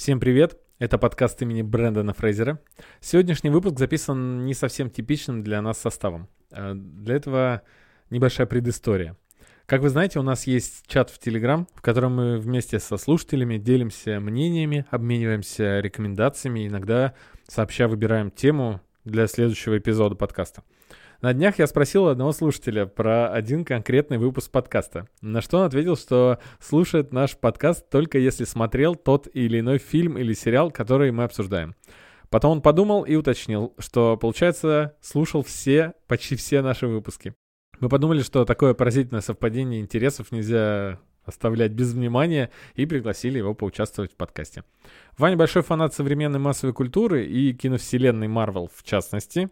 Всем привет! Это подкаст имени Брэндона Фрейзера. Сегодняшний выпуск записан не совсем типичным для нас составом. Э, для этого небольшая предыстория. Как вы знаете, у нас есть чат в Телеграм, в котором мы вместе со слушателями делимся мнениями, обмениваемся рекомендациями, иногда сообща выбираем тему для следующего эпизода подкаста. На днях я спросил одного слушателя про один конкретный выпуск подкаста, на что он ответил, что слушает наш подкаст только если смотрел тот или иной фильм или сериал, который мы обсуждаем. Потом он подумал и уточнил, что, получается, слушал все, почти все наши выпуски. Мы подумали, что такое поразительное совпадение интересов нельзя оставлять без внимания и пригласили его поучаствовать в подкасте. Ваня большой фанат современной массовой культуры и киновселенной Марвел в частности,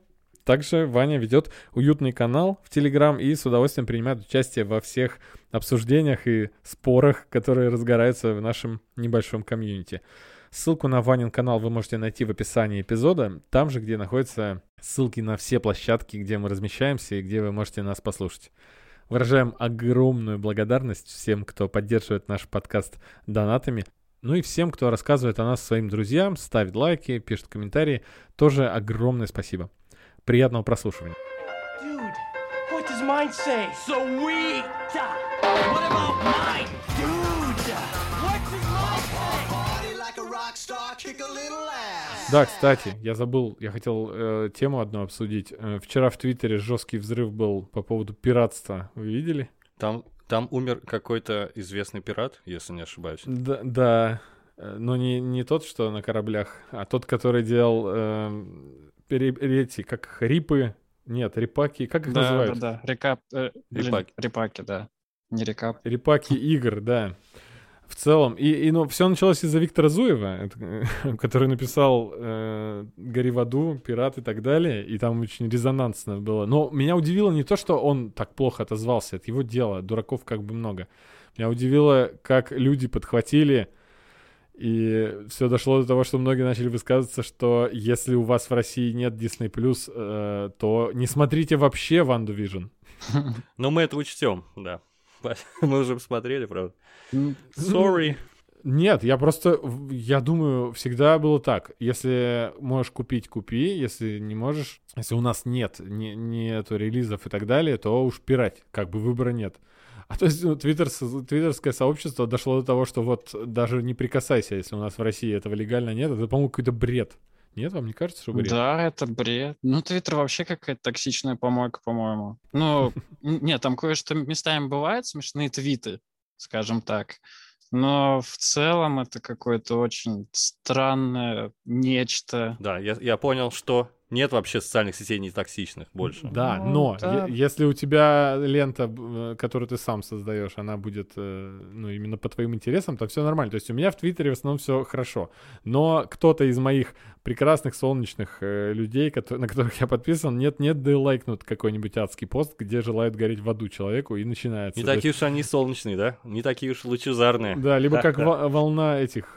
также Ваня ведет уютный канал в Телеграм и с удовольствием принимает участие во всех обсуждениях и спорах, которые разгораются в нашем небольшом комьюнити. Ссылку на Ванин канал вы можете найти в описании эпизода, там же, где находятся ссылки на все площадки, где мы размещаемся и где вы можете нас послушать. Выражаем огромную благодарность всем, кто поддерживает наш подкаст донатами. Ну и всем, кто рассказывает о нас своим друзьям, ставит лайки, пишет комментарии, тоже огромное спасибо. Приятного прослушивания. Dude, what does mine say? Sweet! What about mine? Dude, what does mine say? Да, кстати, я забыл, я хотел э, тему одну обсудить. Э, вчера в Твиттере жесткий взрыв был по поводу пиратства. Вы видели? Там, там умер какой-то известный пират, если не ошибаюсь. Да, да. Э, но не, не тот, что на кораблях, а тот, который делал э, эти, как рипы, нет, репаки, как их да, называют? Да, да, Рекап, э, репаки. репаки, да, не рекап. Репаки игр, да. В целом, и, и ну, все началось из-за Виктора Зуева, который написал э, «Гори в аду, пират» и так далее, и там очень резонансно было. Но меня удивило не то, что он так плохо отозвался, это его дело, дураков как бы много. Меня удивило, как люди подхватили и все дошло до того, что многие начали высказываться, что если у вас в России нет Disney+, э, то не смотрите вообще Ванду Вижн. Но мы это учтем, да. Мы уже посмотрели, правда. Sorry. Нет, я просто, я думаю, всегда было так. Если можешь купить, купи. Если не можешь, если у нас нет, не, нету релизов и так далее, то уж пирать. Как бы выбора нет. А то есть ну, твиттер, твиттерское сообщество дошло до того, что вот даже не прикасайся, если у нас в России этого легально нет, это, по-моему, какой-то бред. Нет, вам не кажется, что бред? Да, это бред. Ну, Твиттер вообще какая-то токсичная помойка, по-моему. Ну, нет, там кое-что местами бывает смешные твиты, скажем так. Но в целом это какое-то очень странное нечто. Да, я, я понял, что нет вообще социальных сетей не токсичных больше. Да, ну, но да. если у тебя лента, э, которую ты сам создаешь, она будет, э, ну, именно по твоим интересам, то все нормально. То есть у меня в Твиттере в основном все хорошо. Но кто-то из моих прекрасных солнечных э, людей, которые, на которых я подписан, нет-нет, да и лайкнут какой-нибудь адский пост, где желают гореть в аду человеку, и начинается. Не такие уж они солнечные, да? Не такие уж лучезарные. Да, либо как волна этих,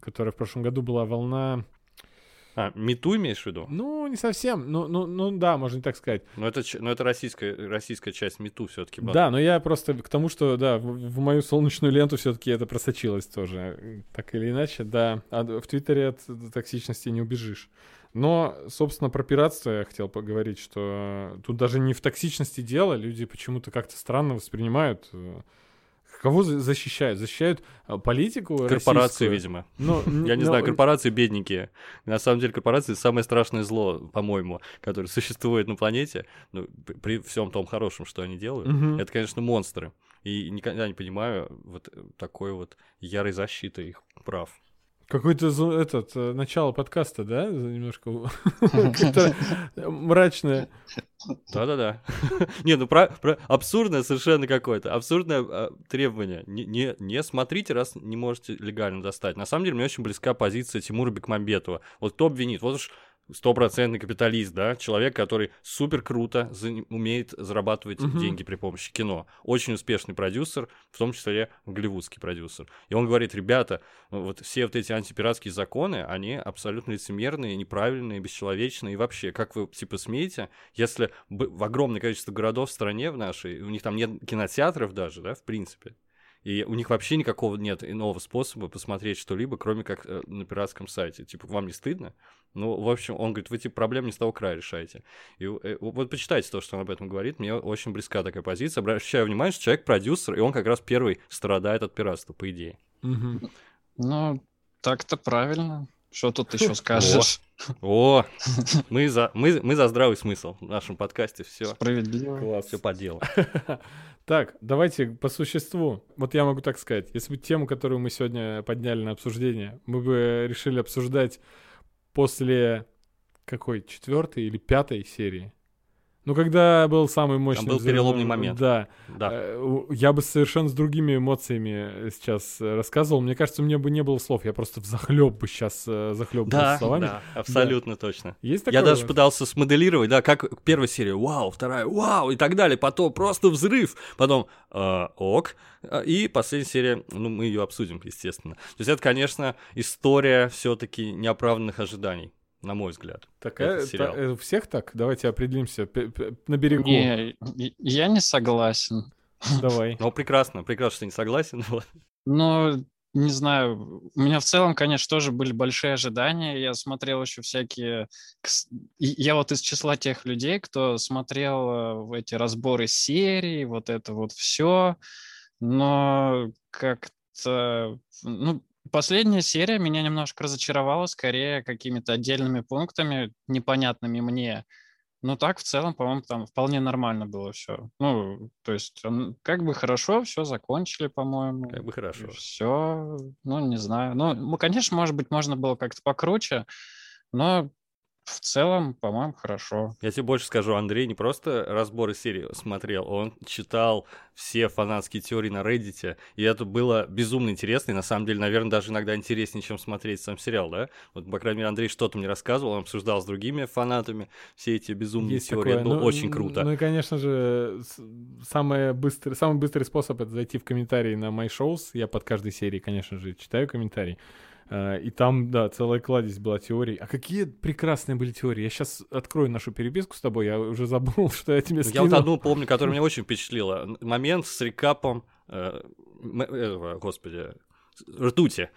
которая в прошлом году была волна а, мету имеешь в виду? Ну, не совсем. Ну, ну, ну да, можно так сказать. Но это, но это российская, российская часть мету все-таки была. Да, но я просто к тому, что, да, в, в мою солнечную ленту все-таки это просочилось тоже. Так или иначе, да. А в Твиттере от токсичности не убежишь. Но, собственно, про пиратство я хотел поговорить, что тут даже не в токсичности дело, люди почему-то как-то странно воспринимают э, Кого защищают? Защищают а, политику Корпорации, видимо. Но, ну, Я не но... знаю, корпорации бедненькие. На самом деле корпорации самое страшное зло, по-моему, которое существует на планете. Ну, при всем том хорошем, что они делают. Угу. Это, конечно, монстры. И никогда не понимаю вот такой вот ярой защиты их прав. Какой-то этот э, начало подкаста, да? Немножко мрачное. Да-да-да. Не, ну про, абсурдное совершенно какое-то. Абсурдное а, требование. Не, не, не смотрите, раз не можете легально достать. На самом деле, мне очень близка позиция Тимура Бекмамбетова. Вот кто обвинит? Вот уж стопроцентный капиталист, да, человек, который супер круто умеет зарабатывать uh-huh. деньги при помощи кино. Очень успешный продюсер, в том числе голливудский продюсер. И он говорит, ребята, вот все вот эти антипиратские законы, они абсолютно лицемерные, неправильные, бесчеловечные. И вообще, как вы, типа, смеете, если в огромное количество городов в стране в нашей, у них там нет кинотеатров даже, да, в принципе, И у них вообще никакого нет иного способа посмотреть что-либо, кроме как э, на пиратском сайте. Типа, вам не стыдно? Ну, в общем, он говорит, вы типа проблем не с того края решаете. И э, вот почитайте то, что он об этом говорит. Мне очень близка такая позиция. Обращаю внимание, что человек продюсер, и он как раз первый страдает от пиратства, по идее. Ну, так-то правильно. Что тут еще скажешь? О, мы за, мы, мы за здравый смысл в нашем подкасте. Все, Справедливо. Класс. все по делу. Так, давайте по существу. Вот я могу так сказать. Если бы тему, которую мы сегодня подняли на обсуждение, мы бы решили обсуждать после какой, четвертой или пятой серии? Ну, когда был самый мощный... был взрыв, переломный момент. Да. Да. Э, Я бы совершенно с другими эмоциями сейчас э, рассказывал. Мне кажется, у меня бы не было слов. Я просто взахлеб бы сейчас захлеб Да, словами. да, абсолютно точно. Есть такое? Я даже пытался смоделировать, да, как первая серия, вау, вторая, вау, и так далее, потом просто взрыв, потом э, ок, э, и последняя серия, ну, мы ее обсудим, естественно. То есть это, конечно, история все-таки неоправданных ожиданий, на мой взгляд. Такая, сериал. та- э, у всех так? Давайте определимся. На берегу. Не, я не согласен. Давай. Ну, прекрасно, прекрасно, что не согласен. Ну, не знаю, у меня в целом, конечно, тоже были большие ожидания. Я смотрел еще всякие... Я вот из числа тех людей, кто смотрел э, в эти разборы серий, вот это вот все. Но как-то... Ну, последняя серия меня немножко разочаровала, скорее какими-то отдельными пунктами, непонятными мне. Ну, так, в целом, по-моему, там вполне нормально было все. Ну, то есть, как бы хорошо все закончили, по-моему. Как бы хорошо. Все, ну, не знаю. Ну, конечно, может быть, можно было как-то покруче, но в целом, по-моему, хорошо. Я тебе больше скажу, Андрей не просто разборы серии смотрел, он читал все фанатские теории на Reddit, и это было безумно интересно, и на самом деле, наверное, даже иногда интереснее, чем смотреть сам сериал, да? Вот, по крайней мере, Андрей что-то мне рассказывал, он обсуждал с другими фанатами все эти безумные Есть теории, такое. это было Ну, очень круто. Ну и, конечно же, с- самое быстрый, самый быстрый способ это зайти в комментарии на My Shows. Я под каждой серией, конечно же, читаю комментарий. Э, И там, да, целая кладезь была теорий. А какие прекрасные были теории. Я сейчас открою нашу переписку с тобой. Я уже забыл, что я тебе Ну, Я скинул. вот одну помню, которая меня очень впечатлила. Момент с рекапом, э, этого, господи, ртути.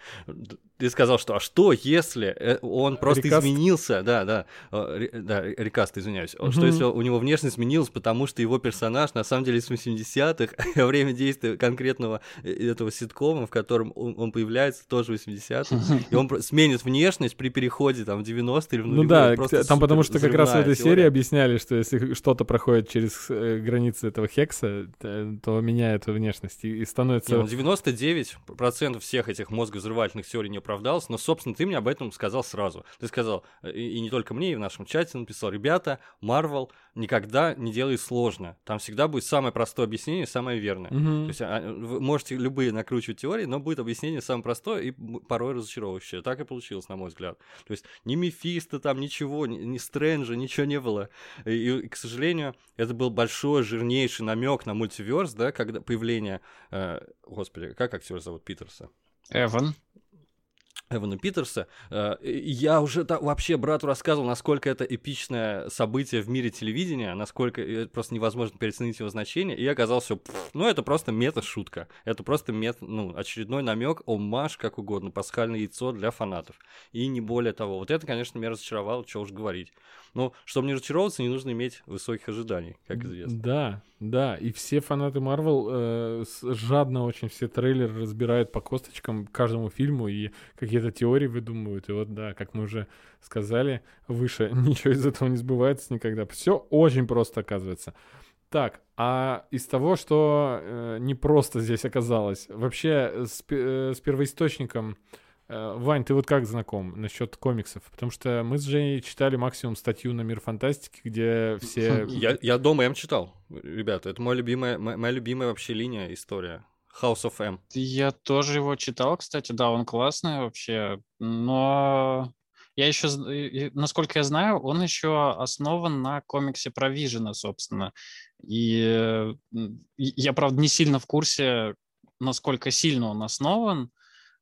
Ты сказал, что а что, если э, он просто Рекаст? изменился, да, да, э, да, ре- рекаст, извиняюсь, что Мгм. если у него внешность изменилась, потому что его персонаж на самом деле из 80-х, во время действия конкретного э, этого ситкома, в котором он, он появляется, тоже 80-х, и он сменит внешность при переходе там в 90-е или в Ну да, просто там потому что как раз в этой серии теория. объясняли, что если что-то проходит через границы этого хекса, то меняет внешность и и становится... Не, ну 99% всех этих мозговзрывательных теорий не оправдалось, но, собственно, ты мне об этом сказал сразу. Ты сказал, э, и, и не только мне, и в нашем чате написал, ребята, Марвел никогда не делай сложно. Там всегда будет самое простое объяснение, самое верное. Мгм. То есть а, вы можете любые накручивать теории, но будет объяснение самое простое и порой разочаровывающее. Так и получилось, на мой взгляд. То есть ни Мефисто там, ничего, ни, ни Стрэнджа, ничего не было. И, и, к сожалению, это был большой, жирнейший намек на мультиверс, да, когда появление... э, господи, как актера зовут Питерса? Эван. Эвана Питерса. Э, Я уже вообще брату рассказывал, насколько это эпичное событие в мире телевидения, насколько просто невозможно переоценить его значение. И я оказался, пф, ну это просто мета-шутка. Это просто мета, ну, очередной намек, омаж, как угодно, пасхальное яйцо для фанатов. И не более того. Вот это, конечно, меня разочаровало, что уж говорить. Но чтобы не разочаровываться, не нужно иметь высоких ожиданий, как известно. Да, да, и все фанаты Марвел э, жадно очень все трейлеры разбирают по косточкам каждому фильму и какие-то теории выдумывают. И вот, да, как мы уже сказали выше, ничего из этого не сбывается никогда. Все очень просто оказывается. Так, а из того, что э, не просто здесь оказалось, вообще с, э, с первоисточником Э, Вань, ты вот как знаком насчет комиксов? Потому что мы с Женей читали максимум статью на Мир Фантастики, где все... Я, я дома М читал, ребята. Это моя любимая, моя, моя любимая вообще линия история. House of M. Я тоже его читал, кстати, да, он классный вообще, но я еще, насколько я знаю, он еще основан на комиксе про Вижена, собственно. Э, и я, правда, не сильно в курсе, насколько сильно он основан,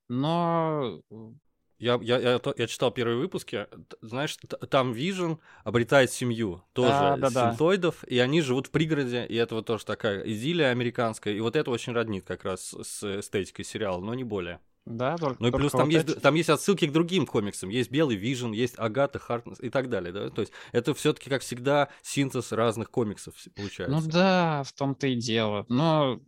но Я, я, я, я читал первые выпуски. Знаешь, там Вижн обретает семью тоже да, да, синтоидов, и они живут в пригороде, и это вот тоже такая идиллия американская. И вот это очень роднит как раз с эстетикой сериала, но не более. Да, только, Ну и плюс там, вот есть, эти... там есть отсылки к другим комиксам. Есть Белый Вижн, есть Агата Харкнесс и так далее. Да? То есть это все-таки, как всегда, синтез разных комиксов получается. Ну да, в том-то и дело. Но,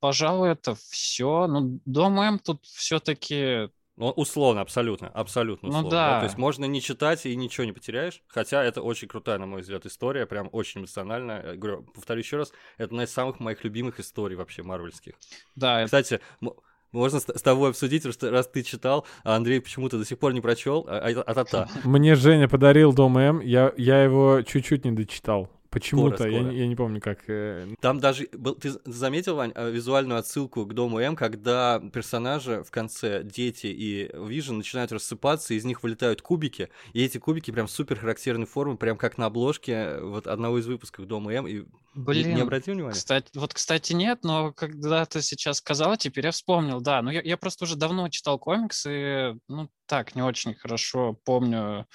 пожалуй, это все. Ну, думаем, тут все-таки ну, условно, абсолютно, абсолютно ну условно. Ну, да. да. То есть можно не читать и ничего не потеряешь. Хотя это очень крутая, на мой взгляд, история, прям очень эмоциональная. Я говорю, повторю еще раз, это одна из самых моих любимых историй вообще марвельских. Да. Кстати, это... Можно с, тобой обсудить, что раз ты читал, а Андрей почему-то до сих пор не прочел, а, а, а. Мне Женя подарил Дом М, я, я его чуть-чуть не дочитал. Почему-то, я, я не помню, как... Э... Там даже... Был, ты заметил, Вань, э, визуальную отсылку к Дому М, когда персонажи в конце, дети и Вижен, начинают рассыпаться, из них вылетают кубики, и эти кубики прям супер характерной формы, прям как на обложке э, вот одного из выпусков Дома М, и Блин, не, не обратил внимания? Кстати, вот, кстати, нет, но когда ты сейчас сказала, теперь я вспомнил, да. Но я, я просто уже давно читал комиксы, ну, так, не очень хорошо помню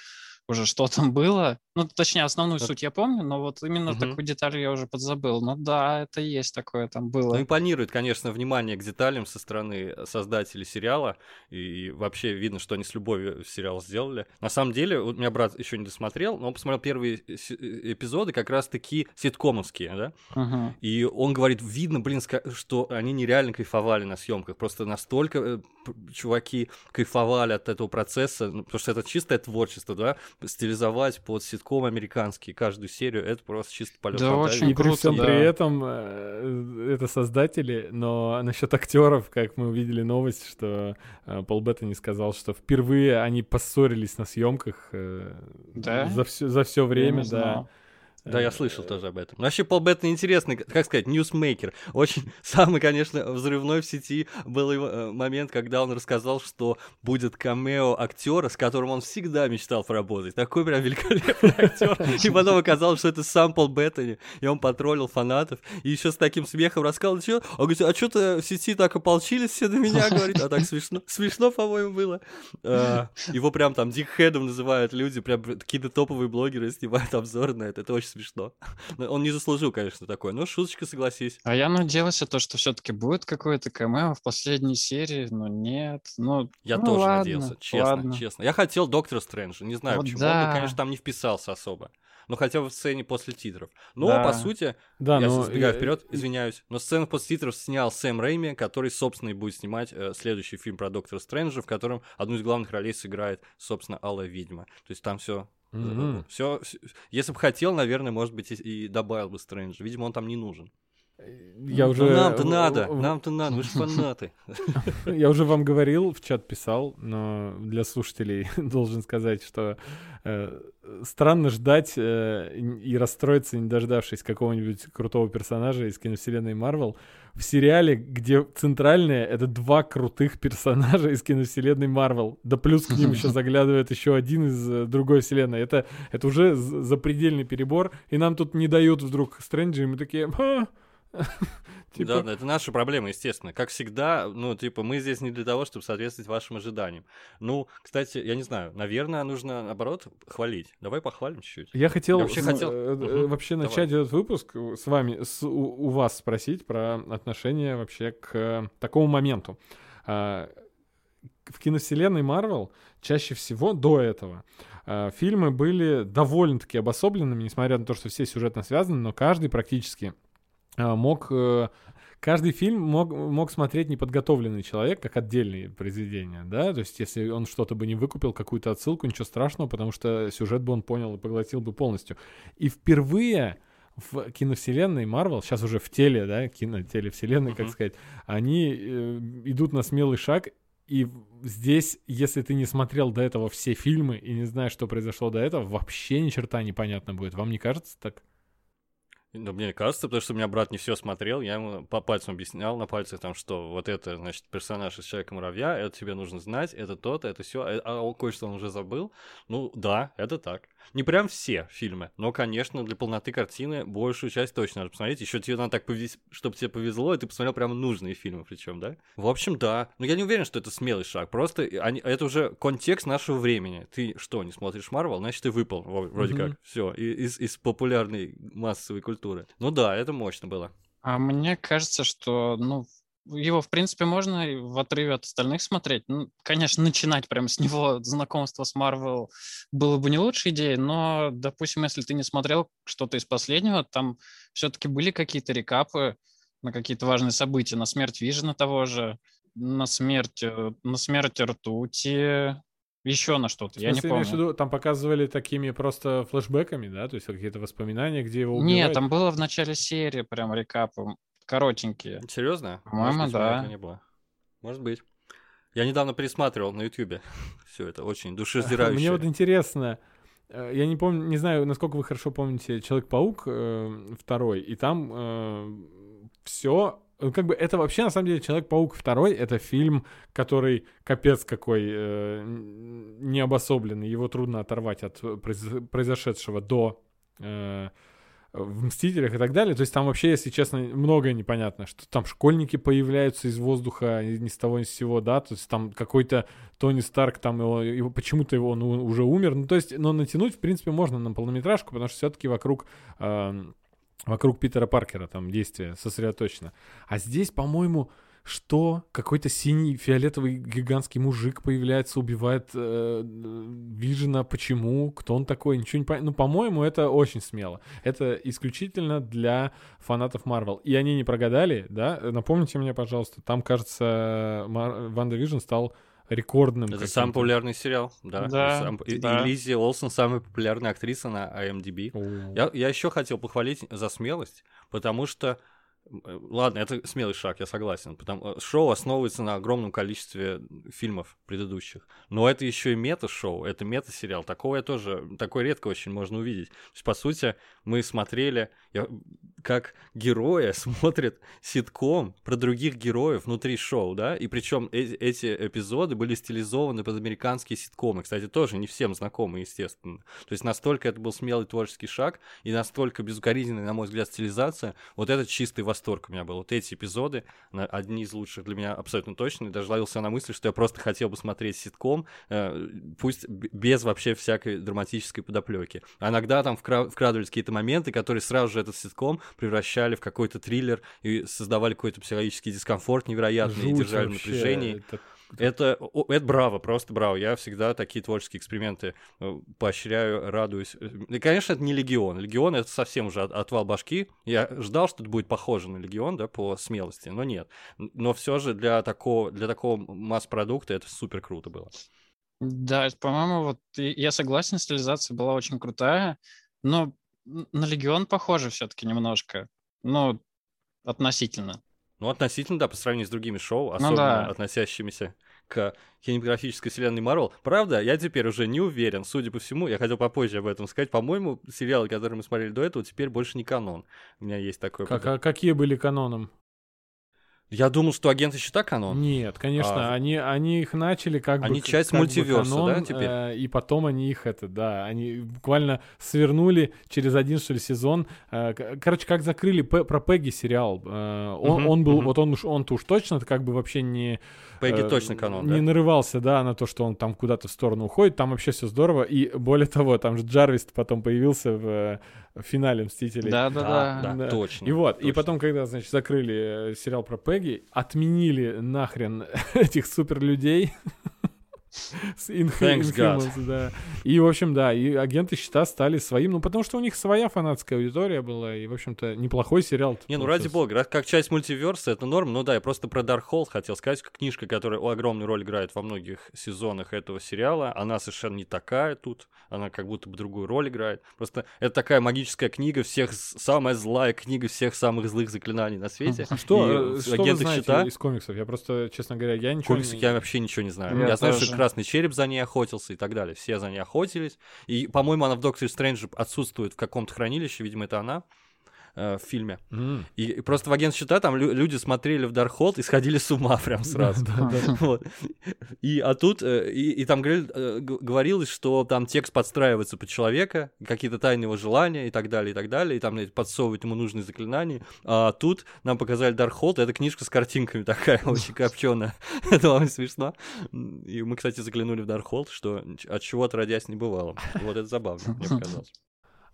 уже, что там было. Ну, точнее, основную это... суть я помню, но вот именно угу. такую деталь я уже подзабыл. Ну да, это есть такое там было. Ну, импонирует, конечно, внимание к деталям со стороны создателей сериала. И вообще видно, что они с любовью сериал сделали. На самом деле, вот у меня брат еще не досмотрел, но он посмотрел первые э, эпизоды как раз-таки ситкомовские, да? Угу. И он говорит, видно, блин, что они нереально кайфовали на съемках. Просто настолько э, чуваки кайфовали от этого процесса, ну, потому что это чистое творчество, да? Стилизовать под ситком американский, каждую серию, это просто чисто полет да, фантазии. Очень и круто, при всем да. при этом э, это создатели, но насчет актеров, как мы увидели новость, что э, Пол Беттани сказал, что впервые они поссорились на съемках э, да? за все за все время, да. Да, я слышал тоже об этом. Вообще, Пол Беттани интересный, как сказать, ньюсмейкер. Очень самый, конечно, взрывной в сети был его, э, момент, когда он рассказал, что будет камео актера, с которым он всегда мечтал поработать. Такой прям великолепный актер. И потом оказалось, что это сам Пол Беттани, и он потроллил фанатов. И еще с таким смехом рассказал, что, он говорит, а что-то в сети так ополчились все на меня, говорит, а так смешно, смешно, по-моему, было. А, его прям там дикхедом называют люди, прям какие-то топовые блогеры снимают обзоры на это. Это очень смешно. Он не заслужил, конечно, такое, но шуточка, согласись. А я надеялся то, что все-таки будет какое-то камео в последней серии, но нет. Ну, я ну, тоже ладно, надеялся, честно, ладно. честно. Я хотел Доктора Стрэнджа, не знаю вот почему. Да. Он бы, конечно, там не вписался особо. Но хотя бы в сцене после титров. Но, да. по сути, да, я но... сбегаю вперед, извиняюсь, но сцену после титров снял Сэм Рэйми, который, собственно, и будет снимать э, следующий фильм про Доктора Стрэнджа, в котором одну из главных ролей сыграет, собственно, Алла Ведьма. То есть там все Mm-hmm. Все, если бы хотел, наверное, может быть, и, добавил бы Стрэндж. Видимо, он там не нужен. Я уже... Но нам-то надо, нам-то надо, вы же фанаты. Я уже вам говорил, в чат писал, но для слушателей должен сказать, что э, странно ждать э, и расстроиться, не дождавшись какого-нибудь крутого персонажа из киновселенной Марвел в сериале, где центральные — это два крутых персонажа из киновселенной Марвел. Да плюс к ним еще заглядывает еще один из э, другой вселенной. Это, это уже запредельный перебор, и нам тут не дают вдруг Стрэнджа, и мы такие... Типа... Да, это наша проблема, естественно. Как всегда, ну, типа, мы здесь не для того, чтобы соответствовать вашим ожиданиям. Ну, кстати, я не знаю, наверное, нужно, наоборот, хвалить. Давай похвалим чуть-чуть. Я хотел я вообще, хотел... Э, вообще Давай. начать этот выпуск с вами, с, у, у вас спросить про отношение вообще к такому моменту. А, в киновселенной Марвел чаще всего до этого а, фильмы были довольно-таки обособленными, несмотря на то, что все сюжетно связаны, но каждый практически мог э, каждый фильм мог, мог смотреть неподготовленный человек как отдельные произведения, да, то есть если он что-то бы не выкупил, какую-то отсылку, ничего страшного, потому что сюжет бы он понял и поглотил бы полностью. И впервые в киновселенной Марвел, сейчас уже в теле, да, кино, телевселенной, uh-huh. как сказать, они э, идут на смелый шаг, и здесь, если ты не смотрел до этого все фильмы и не знаешь, что произошло до этого, вообще ни черта непонятно будет. Вам не кажется так? Ну, мне кажется, потому что у меня брат не все смотрел, я ему по пальцам объяснял на пальцах, там, что вот это, значит, персонаж из Человека-муравья, это тебе нужно знать, это то-то, это все, а, а кое-что он уже забыл. Ну, да, это так. Не прям все фильмы, но, конечно, для полноты картины большую часть точно надо посмотреть. Еще тебе надо так повез... чтобы тебе повезло, и ты посмотрел прям нужные фильмы причем, да? В общем, да. Но я не уверен, что это смелый шаг. Просто они... это уже контекст нашего времени. Ты что, не смотришь Марвел, значит, ты выпал вроде mm-hmm. как. Все, из, из популярной массовой культуры. Ну да, это мощно было. А мне кажется, что, ну, его, в принципе, можно в отрыве от остальных смотреть. Ну, конечно, начинать прямо с него знакомство с Марвел было бы не лучшей идеей, но, допустим, если ты не смотрел что-то из последнего, там все-таки были какие-то рекапы на какие-то важные события, на смерть Вижена того же, на смерть, э, на смерть Ртути, еще на что-то, я не помню. Виду, там показывали такими просто флешбеками, да, то есть какие-то воспоминания, где его убивают? Нет, там было в начале серии прям рекапы коротенькие. Серьезно? По-моему, да. Не было. Может быть. Я недавно пересматривал на Ютубе все это очень душераздирающе. Мне вот интересно, э, я не помню, не знаю, насколько вы хорошо помните Человек-паук э, второй, и там э, все ну, как бы это вообще, на самом деле, Человек-паук второй это фильм, который капец какой э, необособленный. Его трудно оторвать от произошедшего до э, в «Мстителях» и так далее. То есть там вообще, если честно, многое непонятно. Что там школьники появляются из воздуха ни с того ни с сего, да, то есть там какой-то Тони Старк, там его, его почему-то его он уже умер. Ну, то есть, но натянуть, в принципе, можно на полнометражку, потому что все-таки вокруг... Э, вокруг Питера Паркера там действие сосредоточено. А здесь, по-моему, что какой-то синий фиолетовый гигантский мужик появляется, убивает э, Вижена, почему, кто он такой, ничего не понятно. Ну, по-моему, это очень смело. Это исключительно для фанатов Марвел. И они не прогадали, да? Напомните мне, пожалуйста, там, кажется, Мар... WandaVision стал рекордным. Это самый популярный сериал, да. да, Сам... да. И, Лиззи Олсен самая популярная актриса на IMDb. Я, я еще хотел похвалить за смелость, потому что Э, ладно, это смелый шаг, я согласен. Потому э, шоу основывается на огромном количестве фильмов предыдущих. Но это еще и мета-шоу, это мета-сериал. Такого я тоже, такое редко очень можно увидеть. То есть, по сути, мы смотрели, как герои смотрят ситком про других героев внутри шоу, да, и причем э эти эпизоды были стилизованы под американские ситкомы. Кстати, тоже не всем знакомы, естественно. То есть настолько это был смелый творческий шаг и настолько безукоризненная, на мой взгляд, стилизация, вот этот чистый восторг у меня был. Вот эти эпизоды, одни из лучших для меня абсолютно точно, и даже ловился на мысли, что я просто хотел бы смотреть ситком, э, пусть без вообще всякой драматической подоплеки. А иногда там вкрадывались какие-то моменты, которые сразу же этот ситком превращали в какой-то триллер и создавали какой-то психологический дискомфорт невероятный Жуть и держали вообще. напряжение. Это это, это браво, просто браво. Я всегда такие творческие эксперименты э, поощряю, радуюсь. И, конечно, это не Легион. Легион — это совсем уже отвал башки. Я ждал, что это будет похоже на Легион, да, по смелости, но нет. Но все же для такого, для такого масс-продукта это супер круто было. Да, по-моему, вот я согласен, стилизация была очень крутая, но на Легион похоже все-таки немножко. Ну, относительно. Ну, относительно, да, по сравнению с другими шоу, ну особенно ну, да. относящимися к кинематографической вселенной Марвел. Правда, я теперь уже не уверен, судя по всему, я хотел попозже об этом сказать, по-моему, сериалы, которые мы смотрели до этого, теперь больше не канон. У меня есть такой... Как, а какие были каноном? Я думал, что агенты щита канон. Нет, конечно, а... они, они их начали как они бы... часть как мультиверса, канон, да, теперь? Э, и потом они их это, да, они буквально свернули через один, что ли, сезон. Э, короче, как закрыли П- про Пегги сериал. Э, он, угу, он был, угу. вот он уж, он-то уж точно как бы вообще не... Пегги э, точно канон, Не да? нарывался, да, на то, что он там куда-то в сторону уходит, там вообще все здорово. И более того, там же Джарвис потом появился в в финале Мстителей. Да, да, да, да, да. точно. И вот, точно. и потом, когда, значит, закрыли э, сериал про Пегги, отменили нахрен этих суперлюдей. Thanks God. да. И, в общем, да, и агенты щита стали своим, ну, потому что у них своя фанатская аудитория была, и, в общем-то, неплохой сериал. Не, ну, ради бога, как часть мультиверса, это норм, ну да, я просто про Dark Hole хотел сказать, книжка, которая огромную роль играет во многих сезонах этого сериала, она совершенно не такая тут, она как будто бы другую роль играет. Просто это такая магическая книга, всех, самая злая книга всех самых злых заклинаний на свете. Что, и, что вы знаете щита... из комиксов? Я просто, честно говоря, я ничего Комиксов не... я вообще ничего не знаю. Я, я знаю, что Красный Череп за ней охотился и так далее. Все за ней охотились. И, по-моему, она в Докторе Стрэндже отсутствует в каком-то хранилище, видимо, это она. Э, в фильме. М. И, и просто в агент щита там лю- люди смотрели в Даркхолд и сходили с ума прям сразу. И, а тут, э, и, там э, говорилось, что там текст подстраивается под человека, какие-то тайные его желания и так далее, и так далее, и там знаете, подсовывают ему нужные заклинания. А тут нам показали Даркхолд, это книжка с картинками такая, очень копченая. Это вам смешно. И мы, кстати, заглянули в Даркхолд, что от чего отродясь не бывало. Вот это забавно, мне показалось.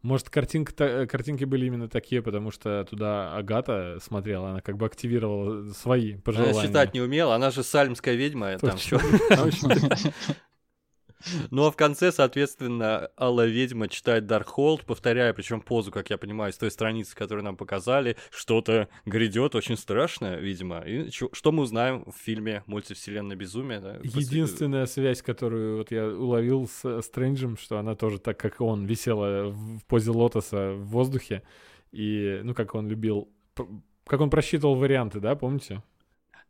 Может, картинка, та- картинки были именно такие, потому что туда Агата смотрела, она как бы активировала свои Она пожелания. считать не умела, она же сальмская ведьма, там Точно. всё. Ну а в конце, соответственно, Алла ведьма читает Даркхолд, повторяя, причем позу, как я понимаю, с той страницы, которую нам показали, что-то грядет очень страшное, видимо. И что мы узнаем в фильме мультивселенная безумие? да, после- Единственная связь, которую вот я уловил с э, Стрэнджем, что она тоже так, как он, висела в позе лотоса в воздухе. И, ну, как он любил... Как он просчитывал варианты, да, помните?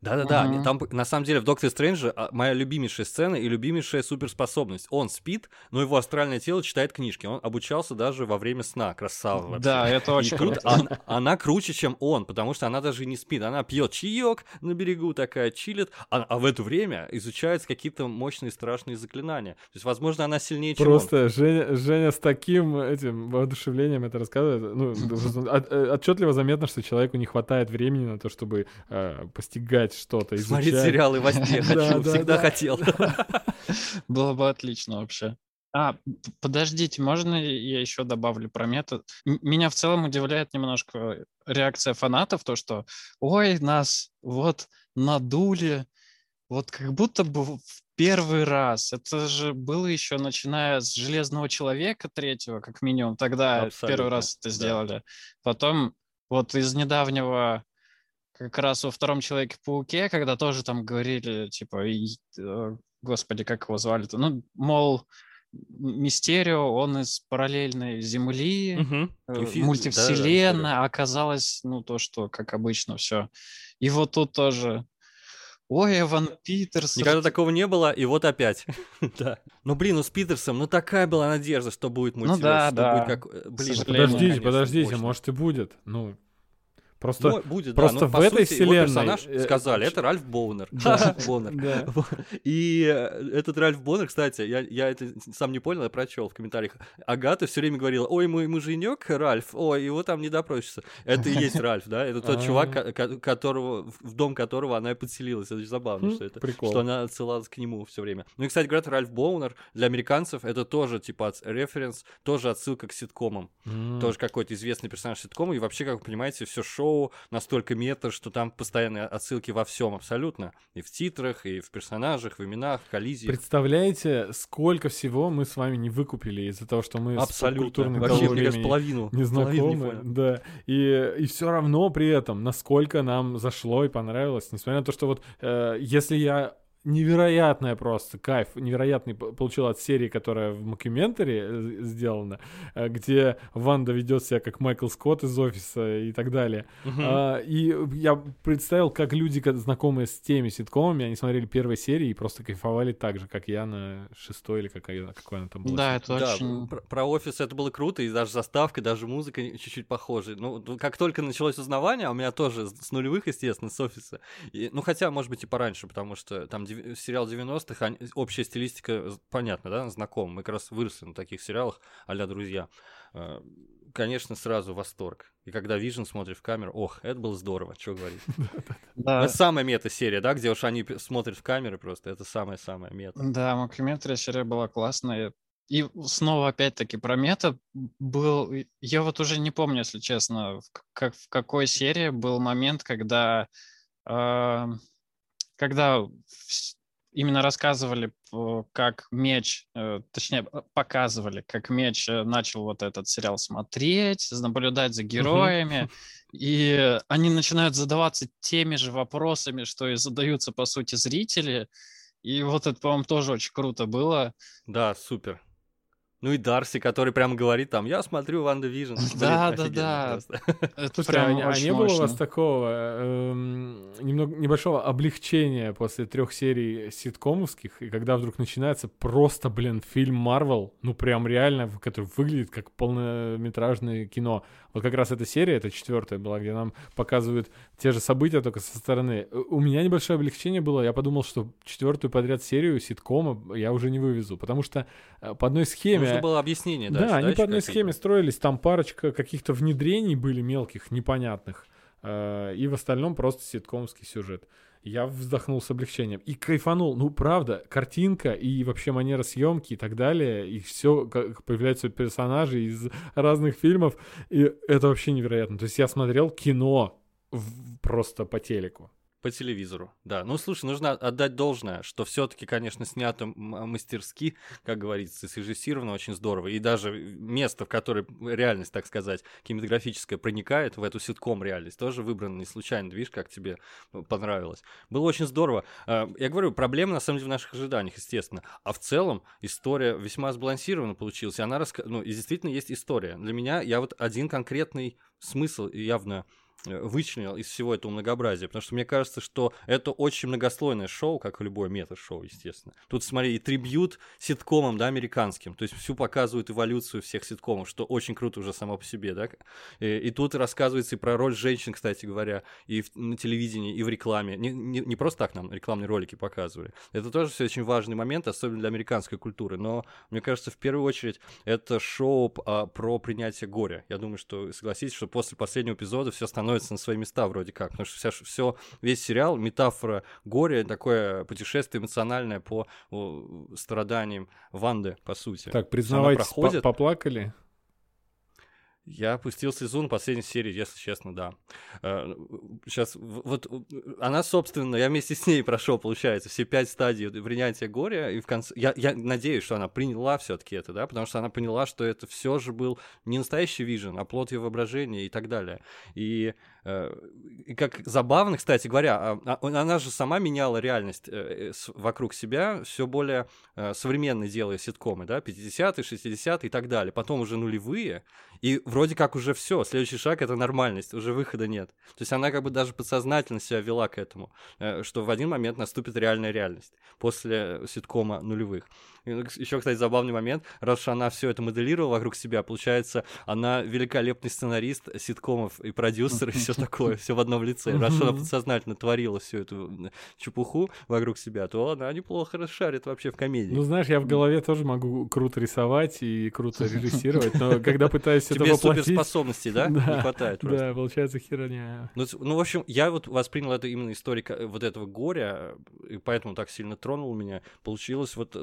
Да-да-да, там на самом деле в Докторе Стрэнджа а, моя любимейшая сцена и любимейшая суперспособность. Он спит, но его астральное тело читает книжки. Он обучался даже во время сна. Красава вообще. Да, это И очень круто. круто. Она, она круче, чем он, потому что она даже не спит. Она пьет чаек на берегу, такая чилит, а, а в это время изучаются какие-то мощные страшные заклинания. То есть, возможно, она сильнее, чем он. Просто Женя, Женя с таким этим воодушевлением это рассказывает. Ну, э, отчетливо заметно, что человеку не хватает времени на то, чтобы э, постигать что-то, Смотреть изучать. сериалы во сне Да, хочу, да, всегда да. хотел. Было бы отлично вообще. А, подождите, можно я еще добавлю про метод? Меня в целом удивляет немножко реакция фанатов, то, что ой, нас вот надули, вот как будто бы в первый раз. Это же было еще начиная с Железного Человека третьего, как минимум, тогда в первый Абсолютно, раз это да. сделали. Потом вот из недавнего как раз во втором Человеке-пауке, когда тоже там говорили, типа, и, э, господи, как его звали-то? Ну, мол, Мистерио, он из параллельной Земли, э, фи- мультивселенная, да-да-да, а оказалось, ну, то, что, как обычно, все. И вот тут тоже, ой, Эван Питерс. Никогда такого не было, и вот опять. да. Ну, блин, ну с Питерсом, ну такая была надежда, что будет мультиверс, да, что да. будет как... э, Блин, Подождите, конечно, подождите, мощно. может и будет. Ну, просто... Мо- будет, да, просто но, в по этой сути, его вселенной, персонаж э, сказали, ч- это Ральф Боунер. Да, Боннер. да. И э, этот Ральф Боннер, кстати, я, я это сам не понял, я прочел в комментариях. Агата все время говорила, ой, мой муженек Ральф, ой, его там не допросишься. Это и есть Ральф, да? Это тот А. чувак, ко- ко- которого, в в дом которого она и подселилась. Это забавно, Хм, что это. прикол. Что она отсылалась к нему все время. Ну и, кстати, говорят, Ральф Боунер для американцев это тоже, типа, референс, тоже отсылка к ситкомам тоже какой-то известный персонаж ситкома, и вообще, как вы понимаете, все шоу настолько мета, что там постоянные отсылки во всем абсолютно. И в титрах, и в персонажах, в именах, в коллизиях. Представляете, сколько всего мы с вами не выкупили из-за того, что мы с Абсолютно. культурной Вообще, мне кажется, половину. не знакомы, да, и, и все равно при этом, насколько нам зашло и понравилось, несмотря на то, что вот э, если я невероятная просто кайф, невероятный получил от серии, которая в мокюментаре э, сделана, э, где Ванда ведет себя как Майкл Скотт из офиса и так далее. Мгм. А, и я представил, как люди, знакомые с теми ситкомами, они смотрели первые серии и просто кайфовали так же, как я на шестой или какая, какой она там была. Да, это Да, очень... про, про офис это было круто, и даже заставка, даже музыка чуть-чуть похожа. Ну, как только началось узнавание, а у меня тоже с нулевых, естественно, с офиса. И, ну, хотя, может быть, и пораньше, потому что там сериал 90-х, они- общая стилистика, э, понятно, да, знакома. Мы как раз выросли на таких сериалах а «Друзья». Э, Конечно, сразу восторг. И когда Вижн смотрит в камеру, ох, это было здорово, что говорить. Это самая мета-серия, да, где уж они смотрят в камеры просто, это самая-самая мета. Да, Мокюментари серия была классная. И снова опять-таки про мета был... Я вот уже не помню, если честно, в, как, в какой серии был момент, когда... а, когда именно рассказывали, п- как меч, э, точнее, показывали, как меч э, начал вот этот сериал смотреть, наблюдать за героями, и они начинают задаваться теми же вопросами, что и задаются, по сути, зрители. И вот это, по-моему, тоже очень круто было. Да, супер. Ну и Дарси, который прям говорит там, я смотрю WandaVision. Да, да, да. Это Слушайте, а, а не было у вас такого эм, немного небольшого облегчения после трех серий ситкомовских, и когда вдруг начинается просто, блин, фильм Марвел, ну прям реально, который выглядит как полнометражное кино. Вот как раз эта серия, это четвертая была, где нам показывают те же события, только со стороны. У меня небольшое облегчение было, я подумал, что четвертую подряд серию ситкома я уже не вывезу, потому что по одной схеме Нужно было объяснение, да? Да, они по одной схеме строились, там парочка каких-то внедрений были мелких, непонятных, э, и в остальном просто ситкомский сюжет. Я вздохнул с облегчением и кайфанул. Ну, правда, картинка и вообще манера съемки и так далее, и все, как появляются персонажи из разных фильмов, и это вообще невероятно. То есть я смотрел кино в, просто по телеку. По телевизору, да. Ну, слушай, нужно отдать должное, что все-таки, конечно, снято мастерски, как говорится, срежиссировано очень здорово. И даже место, в которое реальность, так сказать, кинематографическая проникает в эту ситком реальность, тоже выбрано не случайно, видишь, как тебе понравилось. Было очень здорово. А, я говорю, проблемы, на самом деле, в наших ожиданиях, естественно. А в целом история весьма сбалансирована получилась. И она, раска... ну, и действительно есть история. Для меня я вот один конкретный смысл явно Э, вычленил из всего этого многообразия, потому что мне кажется, что это очень многослойное шоу, как и любое мета-шоу, естественно. Тут, смотри, и трибьют ситкомам, да, американским, то есть всю показывают эволюцию всех ситкомов, что очень круто уже само по себе, да. И, и тут рассказывается и про роль женщин, кстати говоря, и в, на телевидении, и в рекламе. Не, не, не просто так нам рекламные ролики показывали. Это тоже все очень важный момент, особенно для американской культуры, но мне кажется, в первую очередь, это шоу а, про принятие горя. Я думаю, что согласитесь, что после последнего эпизода все становится становится на свои места вроде как, потому что вся, все, весь сериал метафора горя, такое путешествие эмоциональное по страданиям Ванды, по сути. Так, признавайтесь, проходит... поплакали? Я опустил слезу на последней серии, если честно, да. Сейчас, э, вот она, собственно, я вместе с ней прошел, получается, все пять стадий принятия горя, и в конце... Я, я надеюсь, что она приняла все таки это, да, потому что она поняла, что это все же был не настоящий вижен, а плод ее воображения и так далее. И и как забавно, кстати говоря, а, а, она же сама меняла реальность э, вокруг себя, все более э, современные делая ситкомы, да, 50-е, 60-е и так далее. Потом уже нулевые, и вроде как уже все, следующий шаг это нормальность, уже выхода нет. То есть она как бы даже подсознательно себя вела к этому, что в один момент наступит реальная реальность после ситкома нулевых. Ну, Еще, кстати, забавный момент, раз уж она все это моделировала вокруг себя, получается, она великолепный сценарист ситкомов и продюсер, и все такое, все в одном лице. Раз она подсознательно творила всю эту чепуху вокруг себя, то она неплохо расшарит вообще в комедии. Ну, знаешь, я в голове тоже могу круто рисовать и круто режиссировать, но когда пытаюсь это воплотить... Тебе суперспособностей, да? Не хватает Да, получается херня. Ну, ну, в общем, я вот воспринял это именно историка вот этого горя, и поэтому так сильно тронул меня. Получилось вот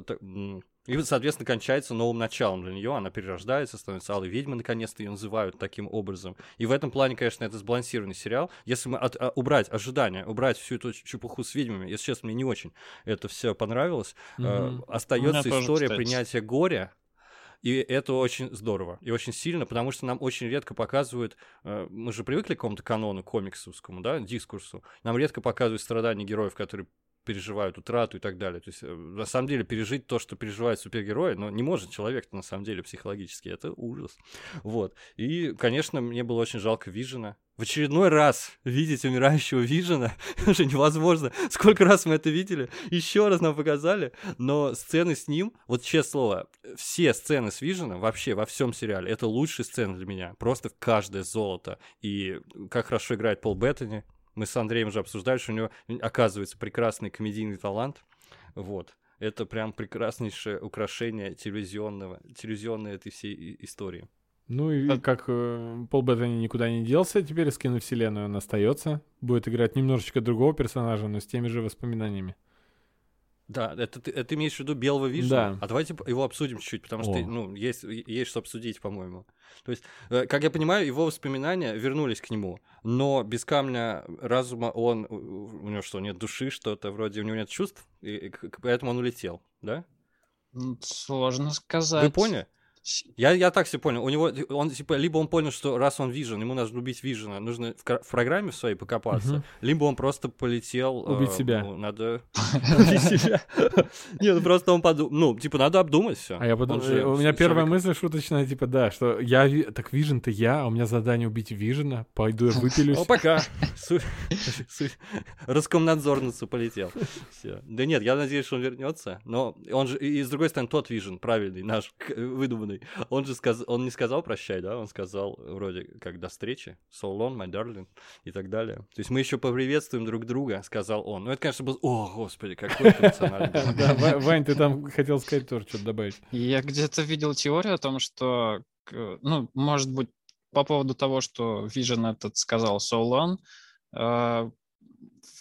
и, соответственно, кончается новым началом для нее. Она перерождается, становится алой ведьмой, наконец-то ее называют таким образом. И в этом плане, конечно, это сбалансированный сериал. Если мы от, а, убрать ожидания, убрать всю эту чепуху с ведьмами, если честно, мне не очень это все понравилось, mm-hmm. э, остается история тоже, принятия горя. И это очень здорово и очень сильно, потому что нам очень редко показывают, э, мы же привыкли к какому-то канону комиксовскому, да, дискурсу, нам редко показывают страдания героев, которые переживают утрату и так далее. То есть, э, на самом деле, пережить то, что переживает супергерой, но не может человек на самом деле психологически. Это ужас. Вот. И, конечно, мне было очень жалко Вижена. В очередной раз видеть умирающего Вижена уже невозможно. Сколько раз мы это видели, еще раз нам показали, но сцены с ним, вот честное слово, все сцены с Виженом вообще во всем сериале, это лучшие сцены для меня. Просто каждое золото. И как хорошо играет Пол Беттани, мы с Андреем уже обсуждали, что у него, оказывается, прекрасный комедийный талант. Вот. Это прям прекраснейшее украшение телевизионного, телевизионной этой всей истории. Ну и а... как э, Пол Беттани никуда не делся, теперь из киновселенной он остается. Будет играть немножечко другого персонажа, но с теми же воспоминаниями. Да, это ты, это имеешь в виду белого вишня? Да. А давайте его обсудим чуть-чуть, потому что, ну, есть, есть что обсудить, по-моему. То есть, э, как я понимаю, его воспоминания вернулись к нему, но без камня разума он, у него что, нет души, что-то вроде, у него нет чувств, и, и поэтому он улетел, да? Сложно сказать. Вы поняли? Я, я так себе понял. У него, он, типа, либо он понял, что раз он Вижен, ему нужно убить Вижена, нужно в, в программе в своей покопаться, Мгм. либо он просто полетел... Убить э, себя. ну, надо убить себя. Не, ну просто он подумал... Ну, типа, надо обдумать все. А я подумал, у меня первая мысль шуточная, типа, да, что я, так Вижен-то я, а у меня задание убить Вижена, пойду я выпилюсь. О, пока. Роскомнадзорницу полетел. Всё. Да нет, я надеюсь, что он вернется. Но он же, и с другой стороны, тот Вижен, правильный, наш, к- выдуманный. Он же сказал, он не сказал прощай, да? Он сказал вроде как до встречи. So long, my darling. И так далее. То есть мы еще поприветствуем друг друга, сказал он. Ну это, конечно, был... О, господи, какой эмоциональный. Да, Ва- Вань, ты там хотел сказать тоже что-то добавить. Я где-то видел теорию о том, что, ну, может быть, по поводу того, что Vision этот сказал so long, э,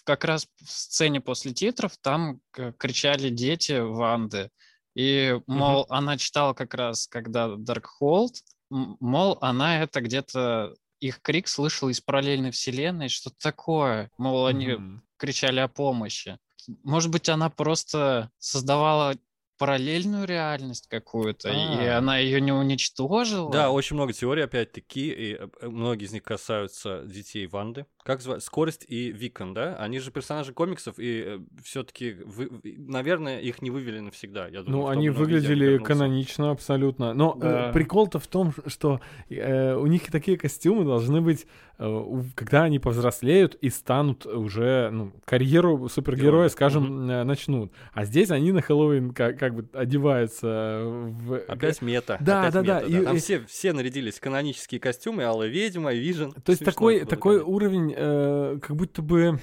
как раз в сцене после титров там кричали дети Ванды. И, мол, она читала как раз, когда Darkhold, мол, она это где-то их крик слышала из параллельной вселенной, что-то такое. Мол, они Мгм. кричали о помощи. Может быть, она просто создавала параллельную реальность какую-то, и А. она ее не уничтожила. Да, очень много теорий, опять-таки, и э, многие из них касаются детей Ванды. Как звать? Скорость и Викон, да? Они же персонажи комиксов, и все-таки, наверное, их не вывели навсегда. Я думаю, Ну, они выглядели канонично абсолютно. Но э, Да. прикол-то в том, что э, у них такие костюмы должны быть, э, когда они повзрослеют и станут уже, ну, карьеру супергероя, Героя. скажем, э, начнут. А здесь они на Хэллоуин как, как бы одеваются в... Опять мета. Да, опять да, да, мета, и- Там и- все, все нарядились канонические костюмы, Алая Ведьма, Вижен. То есть Смешно такой, такой конечно. Уровень, э, как будто бы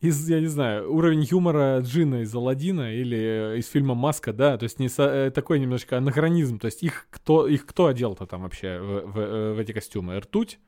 из, я не знаю, уровень юмора Джина из Алладина или э, из фильма Маска, да, то есть не со- э, такой немножко анахронизм, то есть их кто, их кто одел-то там вообще в, в, э, в эти костюмы? Ртуть?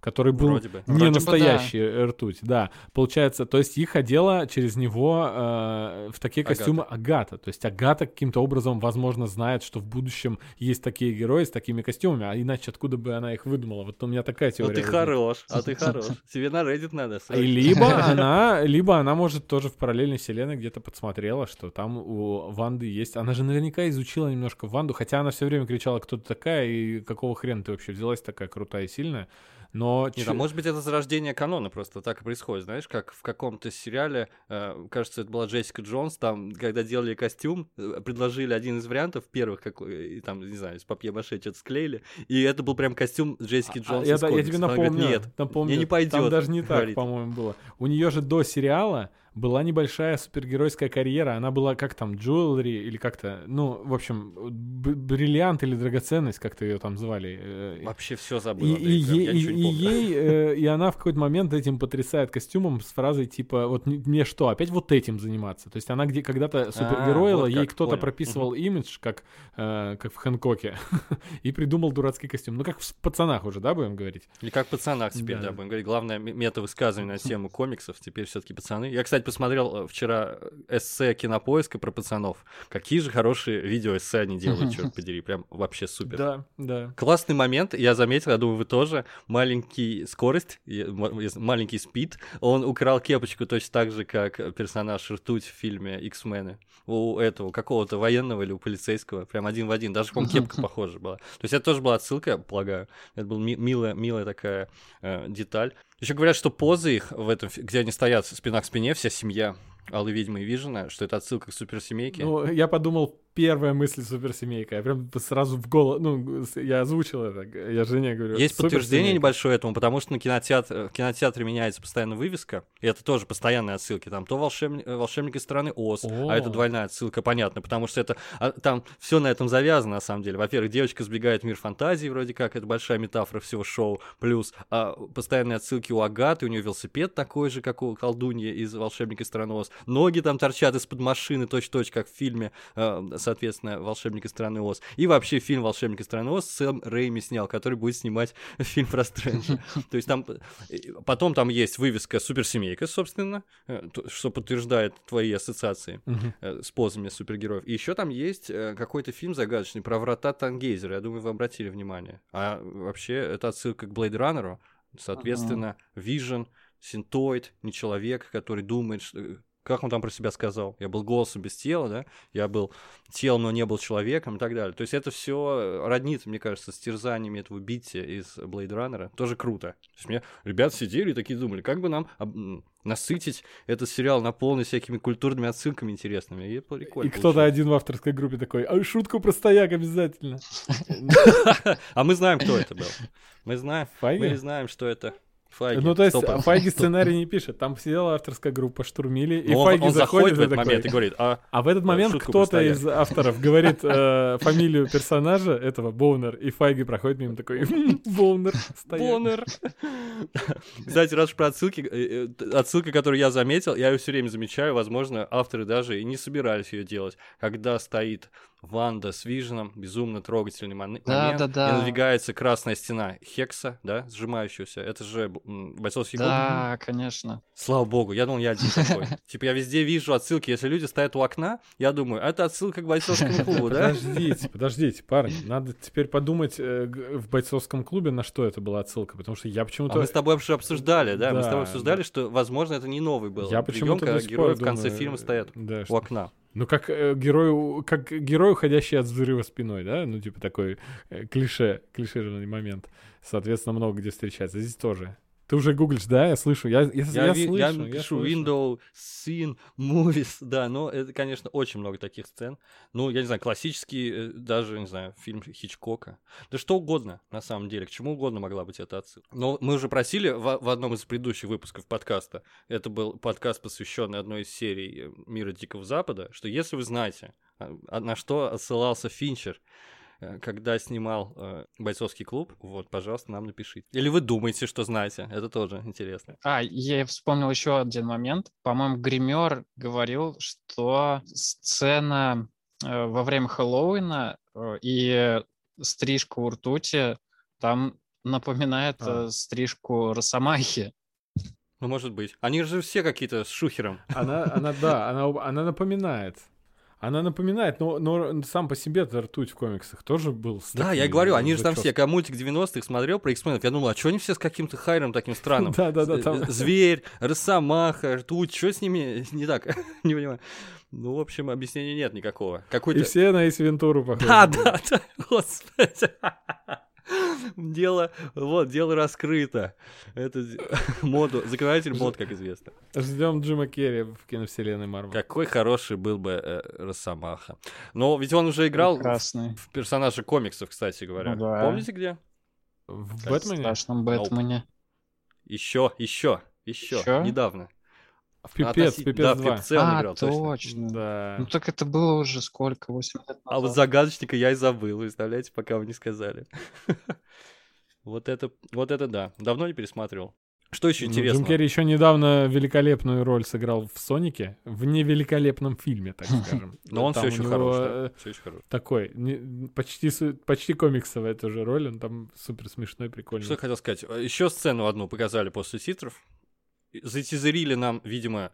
Который был Вроде бы. не Вроде бы настоящий ртуть, да. Получается, то есть их одела через него э, в такие Агата. костюмы Агата. То есть Агата каким-то образом, возможно, знает, что в будущем есть такие герои с такими костюмами, а иначе откуда бы она их выдумала? Вот у меня такая Ну теория. ты возникла. хорош, а ты хорош. Тебе на Reddit надо. И либо она, либо она может тоже в параллельной вселенной где-то подсмотрела, что там у Ванды есть. Она же наверняка изучила немножко Ванду, хотя она все время кричала, кто ты такая и какого хрена ты вообще взялась такая крутая и сильная. Но Нет, чё- а может быть это зарождение канона просто так и происходит, знаешь, как в каком-то сериале, э, кажется, это была Джессика Джонс, там, когда делали костюм, э, предложили один из вариантов первых, как, э, и там, не знаю, из папье-маше что-то склеили, и это был прям костюм Джессики А, Джонс я, из да- я тебе. Она говорит, напомню, нет, напомню, мне не пойдет. Там даже не так, по-моему, было. У нее же до сериала была небольшая супергеройская карьера. Она была как там, Jewelry или как-то, ну, в общем, бриллиант или драгоценность, как-то ее там звали. э, Вообще все забыл. И, и ей, и- и ей, э, и она в какой-то момент этим потрясает костюмом с фразой типа вот мне что опять вот этим заниматься то есть она где когда-то супергероила вот ей кто-то прописывал имидж как э, как в Хэнкоке и придумал дурацкий костюм ну как в пацанах уже да будем говорить Или как в пацанах теперь, Да. да, будем говорить. Главное мета-высказывание на тему комиксов, теперь все таки пацаны. Я, кстати, посмотрел э, вчера эссе Кинопоиска про пацанов. Какие же хорошие видео-эссе они делают, черт подери. Прям вообще супер. да да Классный момент, я заметил, я думаю, вы тоже. Маленький скорость, маленький спид. Он украл кепочку точно так же, как персонаж Ртуть в фильме X-мены. У этого какого-то военного или у полицейского. Прям один в один. Даже, по-моему, кепка похожа была. То есть это тоже была отсылка, полагаю. Это была ми- милая, милая такая э, деталь. Еще говорят, что позы их в этом, где они стоят спина к спине, вся семья Аллы Ведьмы и Вижена, что это отсылка к суперсемейке. ну я подумал первая мысль суперсемейка я прям сразу в голову ну я озвучил это я жене говорю Есть подтверждение небольшое этому, потому что на кинотеатр, в кинотеатре меняется постоянно вывеска, и это тоже постоянные отсылки. Там то волшебник, волшебник из страны Оз, О. а это двойная отсылка, понятно, потому что это а, там все на этом завязано на самом деле. Во-первых, девочка сбегает в мир фантазии, вроде как, это большая метафора всего шоу, плюс а, постоянные отсылки у Агаты, у нее велосипед такой же, как у колдуньи из волшебника из страны Оз, ноги там торчат из-под машины, точь-точь, как в фильме, э, соответственно, волшебник из страны Оз. И вообще фильм волшебник из страны Оз Сэм Рэйми снял, который будет снимать фильм про Стрэнджа. То есть там э, потом там есть вывеска суперсемейка, собственно, э, то- что подтверждает твои ассоциации с позами супергероев. И еще там есть какой-то фильм загадочный про врата Тангейзера. Я думаю, вы обратили внимание. А вообще это отсылка к Блейд Раннеру. Соответственно, Вижен, синтоид, не человек, который думает, что- как он там про себя сказал? Я был голосом без тела, да? Я был телом, но не был человеком и так далее. То есть это все роднит, мне кажется, с терзаниями этого Битти из Blade Runner. Тоже круто. То есть мне ребят сидели и такие думали, как бы нам насытить этот сериал, наполнить всякими культурными отсылками интересными. И, прикольно и кто-то один в авторской группе такой, а шутку про стояк обязательно. А мы знаем, кто это был. Мы знаем, мы знаем, что это Файги. Ну, то есть 100%. Файги сценарий не пишет. Там сидела авторская группа, штурмили, и Но он, Файги он заходит, заходит в этот такой- момент и говорит, а А в этот Да, момент кто-то из авторов говорит э, фамилию персонажа, этого Боунер, и Файги проходит мимо такой, «М, Боунер, стояк». Боннер. Кстати, раз уж про отсылки, э, э, отсылка, которую я заметил, я ее все время замечаю, возможно, авторы даже и не собирались ее делать, когда стоит Ванда с Виженом, безумно трогательный мон- Да, момент, да, да. и надвигается красная стена Хекса, да, сжимающаяся, это же бойцовский клуб. Да, конечно. Слава богу, я думал, я один такой. Типа я везде вижу отсылки, если люди стоят у окна, я думаю, это отсылка к бойцовскому клубу, да? Подождите, подождите, парни, надо теперь подумать э, в бойцовском клубе, на что это была отсылка, потому что я А почему-то... мы с тобой уже обсуждали, да, мы с тобой обсуждали, да. что, возможно, это не новый был. Я почему-то герои в конце фильма стоят у окна. Ну, как э, герой, как герой, уходящий от взрыва спиной, да? Ну, типа такой э, клише, клишированный момент. Соответственно, много где встречается. Здесь тоже. Ты уже гуглишь, да? Я слышу. Я, я, Я, я ви- слышу. я я пишу слышу. window, scene, movies, да, но это, конечно, очень много таких сцен. Ну, я не знаю, классический, э, даже, не знаю, фильм Хичкока. Да что угодно, на самом деле, к чему угодно могла быть эта отсылка. Но мы уже просили в, в одном из предыдущих выпусков подкаста, это был подкаст, посвященный одной из серий э, «Мира Дикого Запада», что если вы знаете, а, а на что отсылался Финчер, когда снимал э, бойцовский клуб, вот, пожалуйста, нам напишите. Или вы думаете, что знаете, это тоже интересно. А, я вспомнил еще один момент. По-моему, гример говорил, что сцена э, во время Хэллоуина э, и стрижка у ртути там напоминает А. э, стрижку Росомахи. Ну, может быть. Они же все какие-то с шухером. Она, она, да, она, она напоминает. Она напоминает, но, но сам по себе ртуть в комиксах тоже был. Да, я и говорю, они же там все, когда мультик 90-х смотрел про X-Men, я думал, а что они все с каким-то хайром таким странным? Да-да-да, З- там- э, Зверь, Росомаха, ртуть, что с ними не так? Не понимаю. Ну, в общем, объяснения нет никакого. И Какой-то... все на Эйс Вентуру похожи. Да, да, да, господи. Дело, вот, дело раскрыто. Это моду, заклинатель мод, как известно. Ждем Джима Керри в киновселенной Марвел. Какой хороший был бы э, Росомаха. Но ведь он уже играл в, Прекрасный. в персонажа комиксов, кстати говоря. Ну да. Помните где? В В Бэтмене? страшном Бэтмене. Еще, еще, еще, недавно. В Пипец, Относительно- Пипец да, 2. в Пипце он А, играл, точно. точно. Да. Ну так это было уже сколько? 8 лет А вот назад. загадочника я и забыл, представляете, пока вы не сказали. Вот это, вот это да. Давно не пересматривал. Что еще Ну, интересно? Джим Керри еще недавно великолепную роль сыграл в Сонике, в невеликолепном фильме, так скажем. Но он все еще него, хорош, э, да? Все еще хорош. Такой, почти, почти комиксовая тоже роль, он там супер смешной, прикольный. Что я хотел сказать? Еще сцену одну показали после титров. Затизерили нам, видимо,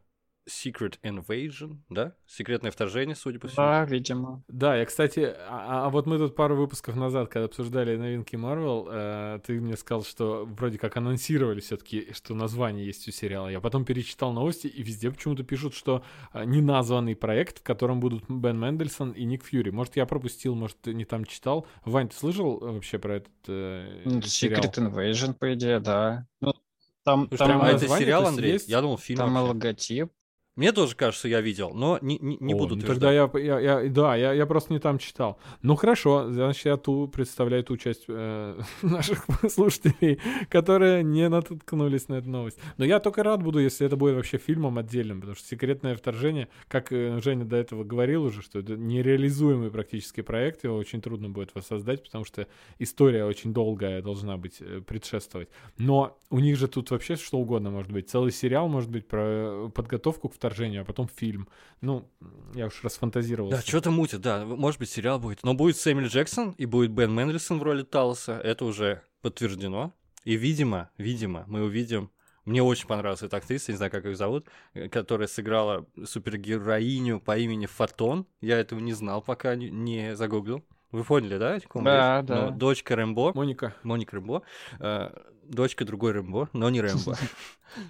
Secret Invasion, да? Секретное вторжение, судя по всему. Да, видимо. Да, я, кстати, а, а вот мы тут пару выпусков назад, когда обсуждали новинки Marvel, э, ты мне сказал, что вроде как анонсировали все-таки, что название есть у сериала. Я потом перечитал новости, и везде почему-то пишут, что э, неназванный проект, в котором будут Бен Мендельсон и Ник Фьюри. Может, я пропустил, может, ты не там читал. Вань, ты слышал э, вообще про этот э, Ну, сериал? Secret Invasion, по идее, да. Ну, там, Слушай, там, прям а это сериал, Андрей? есть? Я думал, фильм там вообще. логотип. Мне тоже кажется, я видел, но не, не, не О, буду ну утверждать. Тогда я, я, я- да, я, я просто не там читал. Ну хорошо, значит, я ту представляю ту часть э, наших слушателей, которые не наткнулись на эту новость. Но я только рад буду, если это будет вообще фильмом отдельным, потому что секретное вторжение, как э, Женя до этого говорил уже, что это нереализуемый практически проект, его очень трудно будет воссоздать, потому что история очень долгая должна быть э, предшествовать. Но у них же тут вообще что угодно может быть. Целый сериал может быть про подготовку к вторжению, а потом фильм. Ну, я уж расфантазировался. Да, что-то мутит, да. Может быть, сериал будет. Но будет Сэмюэл Джексон и будет Бен Мендельсон в роли Талоса. Это уже подтверждено. И, видимо, видимо, мы увидим... Мне очень понравилась эта актриса, не знаю, как ее зовут, э, которая сыграла супергероиню по имени Фотон. Я этого не знал, пока не, загуглил. Вы поняли, да? Да, речь? да. Ну, дочка Рэмбо. Моника. Моника Рэмбо. Дочка другой Рэмбо, но не Рэмбо.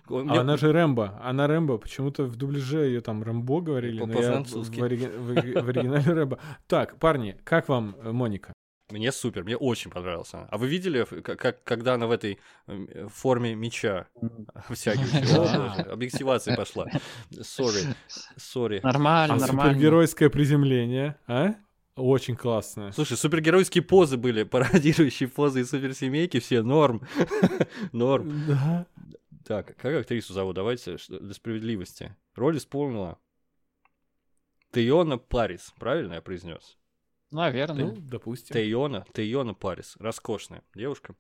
А она же Рэмбо. Она Рэмбо. Почему-то в дубляже ее там Рэмбо говорили. По-французски. В, ори- в ори- в оригинале Рэмбо. Так, парни, как вам э, Моника? Мне супер, мне очень понравился. она. А вы видели, как, как- когда она в этой э, форме меча боже, объективация пошла. Sorry, сори. Нормально, нормально. супергеройское приземление, а? Очень классное. Слушай, супергеройские позы были, пародирующие позы из суперсемейки, все норм. Норм. Да. Так, как актрису зовут? Давайте для справедливости. Роль исполнила Тейона Парис, правильно я произнес? Наверное. Ну, допустим. Тейона, Тейона Парис. Роскошная девушка.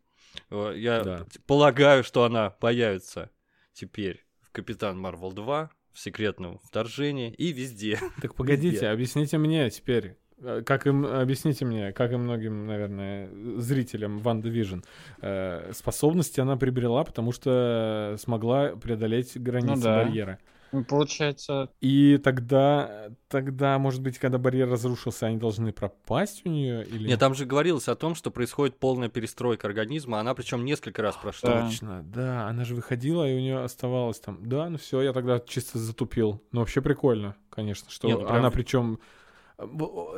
Э, Я Да. полагаю, что она появится теперь в Капитан Марвел 2, в секретном вторжении и везде. Так погодите, Везде. объясните мне теперь, как им, объясните мне, как и многим, наверное, зрителям Ван Division, э, способности она приобрела, потому что смогла преодолеть границы Ну да. барьера. Ну, Получается, И тогда, тогда, может быть, когда барьер разрушился, они должны пропасть у нее или Нет, там же говорилось о том, что происходит полная перестройка организма, она причем несколько раз прошла. Да. Точно, да, она же выходила, и у нее оставалось там. Да, ну все, я тогда чисто затупил. Ну, вообще прикольно, конечно, что Не, ну прям- она причем.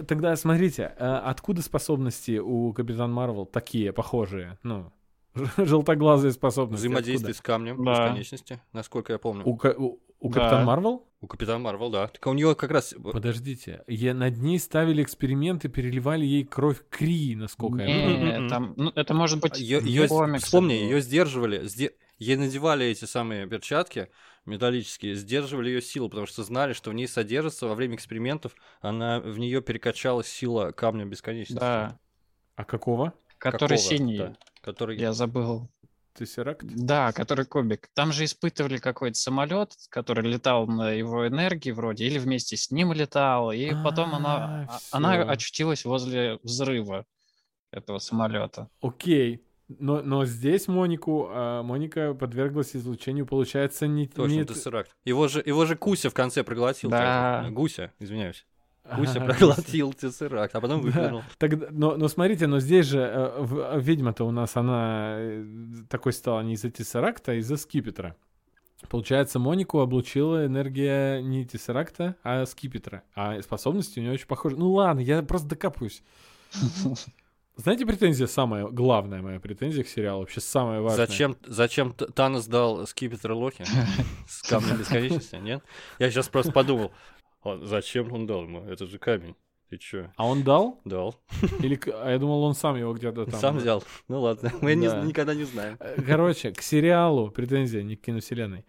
Тогда смотрите, а откуда способности у Капитан Марвел такие, похожие? Ну, желтоглазые способности. Взаимодействие откуда? с камнем Да. бесконечности, насколько я помню. У, У, у, у Да. Капитан Марвел? Капитана Марвел, да. Так у нее как раз... Подождите, я, над ней ставили эксперименты, переливали ей кровь Кри, насколько я помню. там, ну, это может быть Ее, комиксах вспомни, ее сдерживали, сде- ей надевали эти самые перчатки металлические, сдерживали ее силу, потому что знали, что в ней содержится во время экспериментов, она в нее перекачалась сила камня бесконечности. Да, А какого? который Какого? синий. Да, который... Я забыл. Тессеракт? Да, который кубик. Там же испытывали какой-то самолет, который летал на его энергии вроде, или вместе с ним летал, и потом она, А, она очутилась возле взрыва этого самолета. Окей. Но, но здесь Монику, а, Моника подверглась излучению, получается, не... Точно, не... Тессеракт. Его же, его же Куся в конце проглотил. Да. Гуся, извиняюсь. Гуся Ага, проглотил Тессеракт, а потом Да. выплюнул. Тогда, но, но смотрите, но здесь же э, ведьма-то у нас, она э, такой стала не из-за Тессеракта, а из-за Скипетра. Получается, Монику облучила энергия не Тессеракта, а Скипетра. А способности у нее очень похожи. Ну ладно, я просто докапываюсь. Знаете, претензия самая главная моя претензия к сериалу, вообще самая важная. Зачем, зачем Танос дал скипетр Лохи с камнем бесконечности, нет? Я сейчас просто подумал, «А зачем он дал ему? Это же камень. Ты чё? А он дал? Дал. Или а я думал, он сам его где-то там. Сам взял. Ну ладно, мы не- Да. никогда не знаем. Короче, к сериалу претензия, не к киновселенной.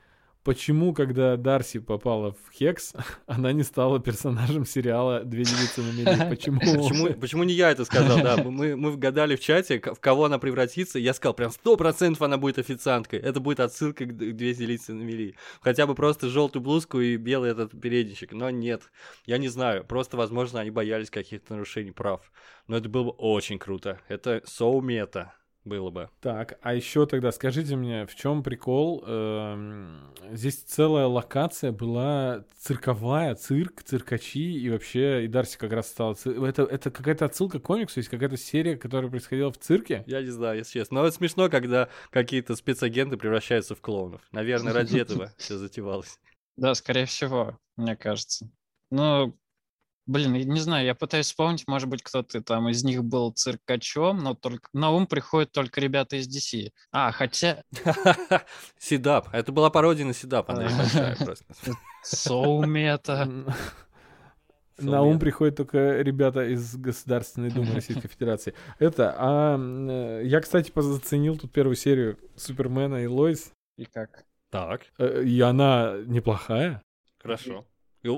Почему, когда Дарси попала в Хекс, она не стала персонажем сериала «Две девицы на мели»? Почему? Почему, почему не я это сказал, да? Мы, мы вгадали в чате, в кого она превратится. Я сказал, прям сто процентов она будет официанткой. Это будет отсылка к две зелицы на мели. Хотя бы просто желтую блузку и белый этот передничек. Но нет, я не знаю. Просто, возможно, они боялись каких-то нарушений прав. Но это было бы очень круто. Это соу-мета было бы. Так, а еще тогда скажите мне, в чем прикол? Эм, Здесь целая локация была цирковая, цирк, циркачи, и вообще, и Дарси как раз стала... Это, это какая-то отсылка к комиксу, есть какая-то серия, которая происходила в цирке? Я не знаю, если честно. Но это смешно, когда какие-то спецагенты превращаются в клоунов. Наверное, ради этого все затевалось. Да, скорее всего, мне кажется. Ну, блин, я не знаю, я пытаюсь вспомнить, может быть, кто-то там из них был циркачом, но только на ум приходят только ребята из DC. А, хотя Сидап. Это была пародия на Сидап, она небольшая просто. Соумета. На ум приходят только ребята из Государственной Думы Российской Федерации. Это, а э, я, кстати, заценил тут первую серию Супермена и Лоис, И как? Так, э, и она неплохая. хорошо.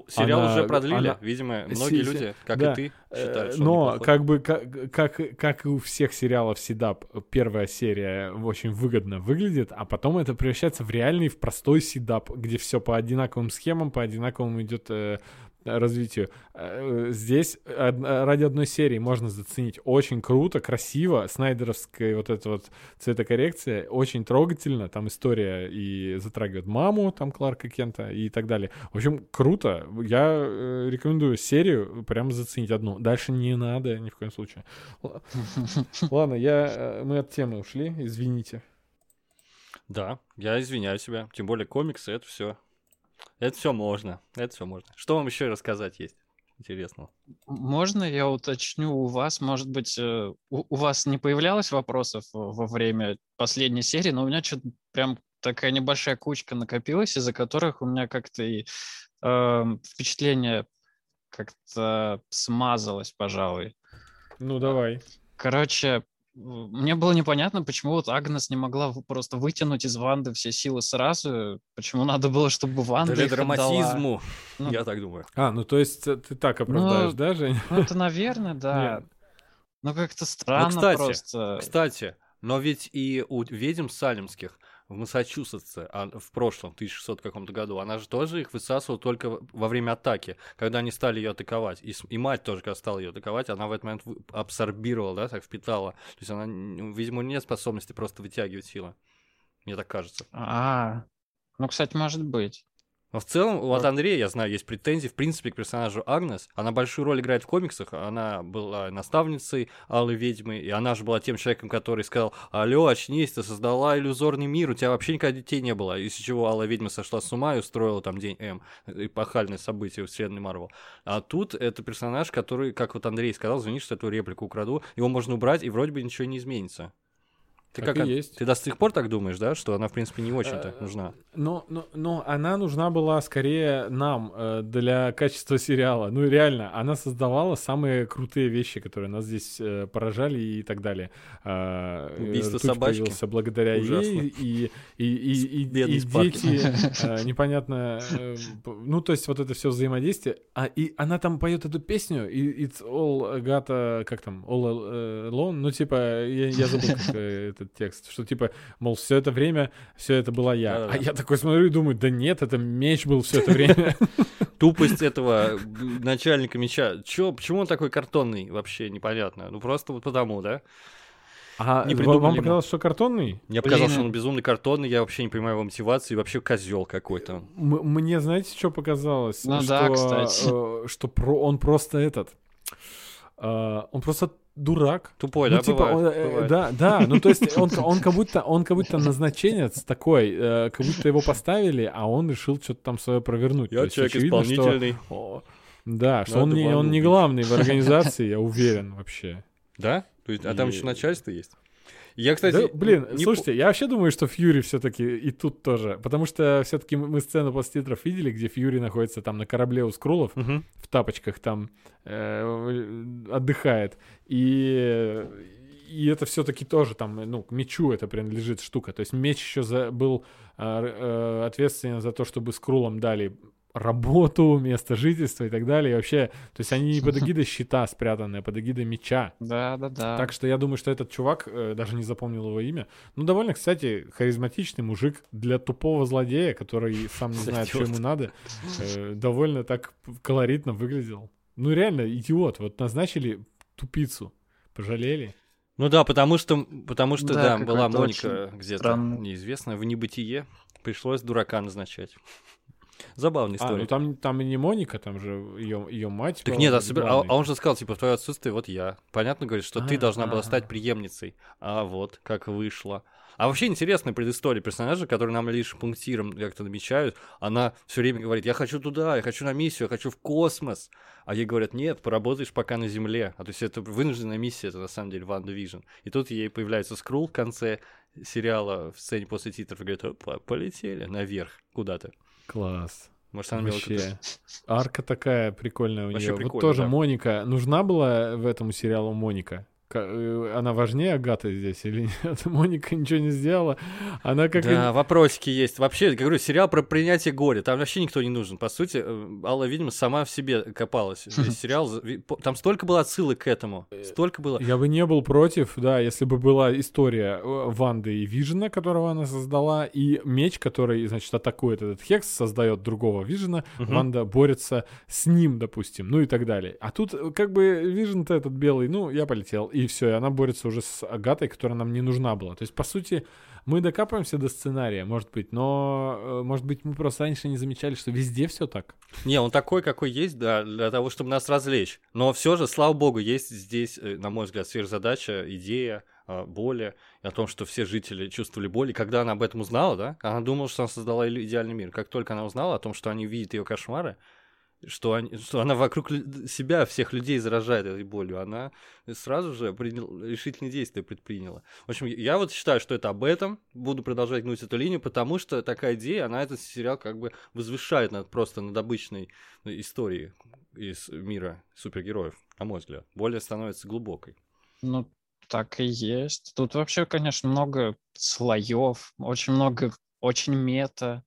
Сериал Она- уже продлили, она- видимо, многие си- люди, как да. и ты, Э, считают, что он Но как бы как, как, как и у всех сериалов Сидап, первая серия очень выгодно выглядит, а потом это превращается в реальный, в простой Сидап, где все по одинаковым схемам, по одинаковому идет э, развитию. Э, Здесь ради одной серии можно заценить очень круто, красиво, снайдеровская вот эта вот цветокоррекция, очень трогательно, там история и затрагивает маму, там Кларка Кента и так далее. В общем, круто. Я э, рекомендую серию прямо заценить одну. Дальше не надо ни в коем случае. Ладно, я, э, мы от темы ушли, извините. Да, я извиняю себя. Тем более комиксы, это все. Это все можно. Это все можно. Что вам еще рассказать есть? Интересно. Можно я уточню у вас, может быть, э, у, у вас не появлялось вопросов во время последней серии, но у меня что-то прям такая небольшая кучка накопилась, из-за которых у меня как-то и э, впечатление как-то смазалось, пожалуй. Ну, давай. Короче, мне было непонятно, почему вот Агнес не могла просто вытянуть из Ванды все силы сразу. Почему надо было, чтобы Ванда Для их драматизму, Ну, я так думаю. А, ну то есть э, ты так оправдаешь, Ну, да, Жень? отдала. Ну, это, наверное, да. Нет. Ну, как-то странно кстати, просто. Кстати, но ведь и у ведьм салемских в Массачусетсе а, в прошлом, 1600 каком-то году, она же тоже их высасывала только во время атаки, когда они стали ее атаковать. И, и мать тоже, когда стала ее атаковать, она в этот момент абсорбировала, да, так впитала. То есть она, н- видимо, нет способности просто вытягивать силы. Мне так кажется. А, ну, кстати, может быть. Но в целом, у от Вот. Андрея, я знаю, есть претензии, в принципе, к персонажу Агнес. Она большую роль играет в комиксах. Она была наставницей Алой Ведьмы, и она же была тем человеком, который сказал, алло, очнись, ты создала иллюзорный мир, у тебя вообще никогда детей не было. Из чего Алла Ведьма сошла с ума и устроила там День М, эпохальное событие в вселенной Марвел. А тут это персонаж, который, как вот Андрей сказал, извини, что эту реплику украду, его можно убрать, и вроде бы ничего не изменится. Ты Так как, и есть. Ты до сих пор так думаешь, да, что она, в принципе, не очень-то Э, нужна? Но, но, но она нужна была скорее нам э, для качества сериала. Ну реально, она создавала самые крутые вещи, которые нас здесь э, поражали и так далее. А, Убийство Ртуть собачки. появился благодаря Ужасно. ей, и, и, и, и, и дети, непонятно, ну то есть вот это все взаимодействие. А и она там поет эту песню, и It's all Agata, как там, all alone, ну типа, я, я забыл как, э, этот текст, что типа, мол, все это время, все это была я. Да-да-да. А я такой смотрю и думаю, да нет, это меч был все это время. тупость этого начальника меча. Чё, почему он такой картонный, вообще непонятно. Ну просто вот потому, да? А Не вам- показалось, что картонный? Мне показалось, что он безумно картонный, я вообще не понимаю его мотивации, вообще козел какой-то. М- Мне, знаете, что показалось? Ну что, да, кстати. э, Что про, он просто этот... э, Он просто дурак. Тупой, ну, да, типа, бывает, он, э, бывает. да, да, ну, то есть он, он как будто, он как будто назначенец такой, э, как будто его поставили, а он решил что-то там свое провернуть. То Я есть человек очевидно, что- исполнительный. О, да, что он не, он не главный в организации, я уверен вообще. Да? То есть, а там еще начальство есть? Я, кстати, Да, блин, не слушайте, я вообще думаю, что Фьюри все-таки и тут тоже, потому что все-таки мы сцену после титров видели, где Фьюри находится там на корабле у скрулов Мгм. в тапочках там э, отдыхает и и это все-таки тоже там, ну, к мечу это принадлежит штука. То есть меч еще за, был э, э, ответственен за то, чтобы скрулам дали работу, место жительства и так далее. И вообще, то есть они не под эгидой щита спрятаны, а под эгидой меча. Да, да, да. Так что я думаю, что этот чувак, э, даже не запомнил его имя, ну, довольно, кстати, харизматичный мужик для тупого злодея, который сам не знает, что ему надо, э, довольно так колоритно выглядел. Ну, реально, идиот. Вот назначили тупицу. Пожалели. Ну да, потому что, потому что, Да, да, была Моника где-то странный. неизвестная в небытие. Пришлось дурака назначать. Забавная А, история. ну там, там и не Моника, там же ее, ее мать. Так нет, а, собер- а- а он же сказал, типа, в твое отсутствие вот я. Понятно, говорит, что ты А, должна была ага. стать преемницей. А вот, как вышло. А вообще интересная предыстория персонажа, который нам лишь пунктиром как-то намечают. Она все время говорит, я хочу туда, я хочу на миссию, я хочу в космос. А ей говорят, нет, поработаешь пока на Земле. А то есть это вынужденная миссия, это на самом деле Ван Division. И тут ей появляется скрул в конце сериала в сцене после титров и говорит, «Опа, полетели наверх куда-то. Класс. Может, она Вообще. Арка такая прикольная у Вообще нее. Вот тоже. Моника. Нужна была в этом сериалу Моника? Э, Она важнее Агаты здесь или нет? Моника ничего не сделала. Она как... и- Да, вопросики есть. Вообще, я говорю, сериал про принятие горя. Там вообще никто не нужен. По сути, э, Алла, видимо, сама в себе копалась. Весь сериал, там столько было отсылок к этому. Столько было. Я бы не был против, да, если бы была история э, Ванды и Вижена, которого она создала, и меч, который, значит, атакует этот Хекс, создает другого Вижена, Мгм. Ванда борется с ним, допустим, ну и так далее. А тут э, как бы Вижен-то этот белый, ну, я полетел. И все, и она борется уже с Агатой, которая нам не нужна была. То есть, по сути, мы докапываемся до сценария, может быть, но, э, может быть, мы просто раньше не замечали, что везде все так. Не, он такой, какой есть, да, для того, чтобы нас развлечь. Но все же, слава богу, есть здесь, э, на мой взгляд, сверхзадача, идея, а, боли, о том, что все жители чувствовали боль. И когда она об этом узнала, да, она думала, что она создала идеальный мир. Как только она узнала о том, что они видят ее кошмары, что, они, что она вокруг себя всех людей заражает этой болью, она сразу же принял, решительные действия предприняла. В общем, я вот считаю, что это об этом, буду продолжать гнуть эту линию, потому что такая идея, она этот сериал как бы возвышает над, просто над обычной историей из мира супергероев, на мой взгляд. Более становится глубокой. Ну, так и есть. Тут вообще, конечно, много слоев, очень много, очень мета.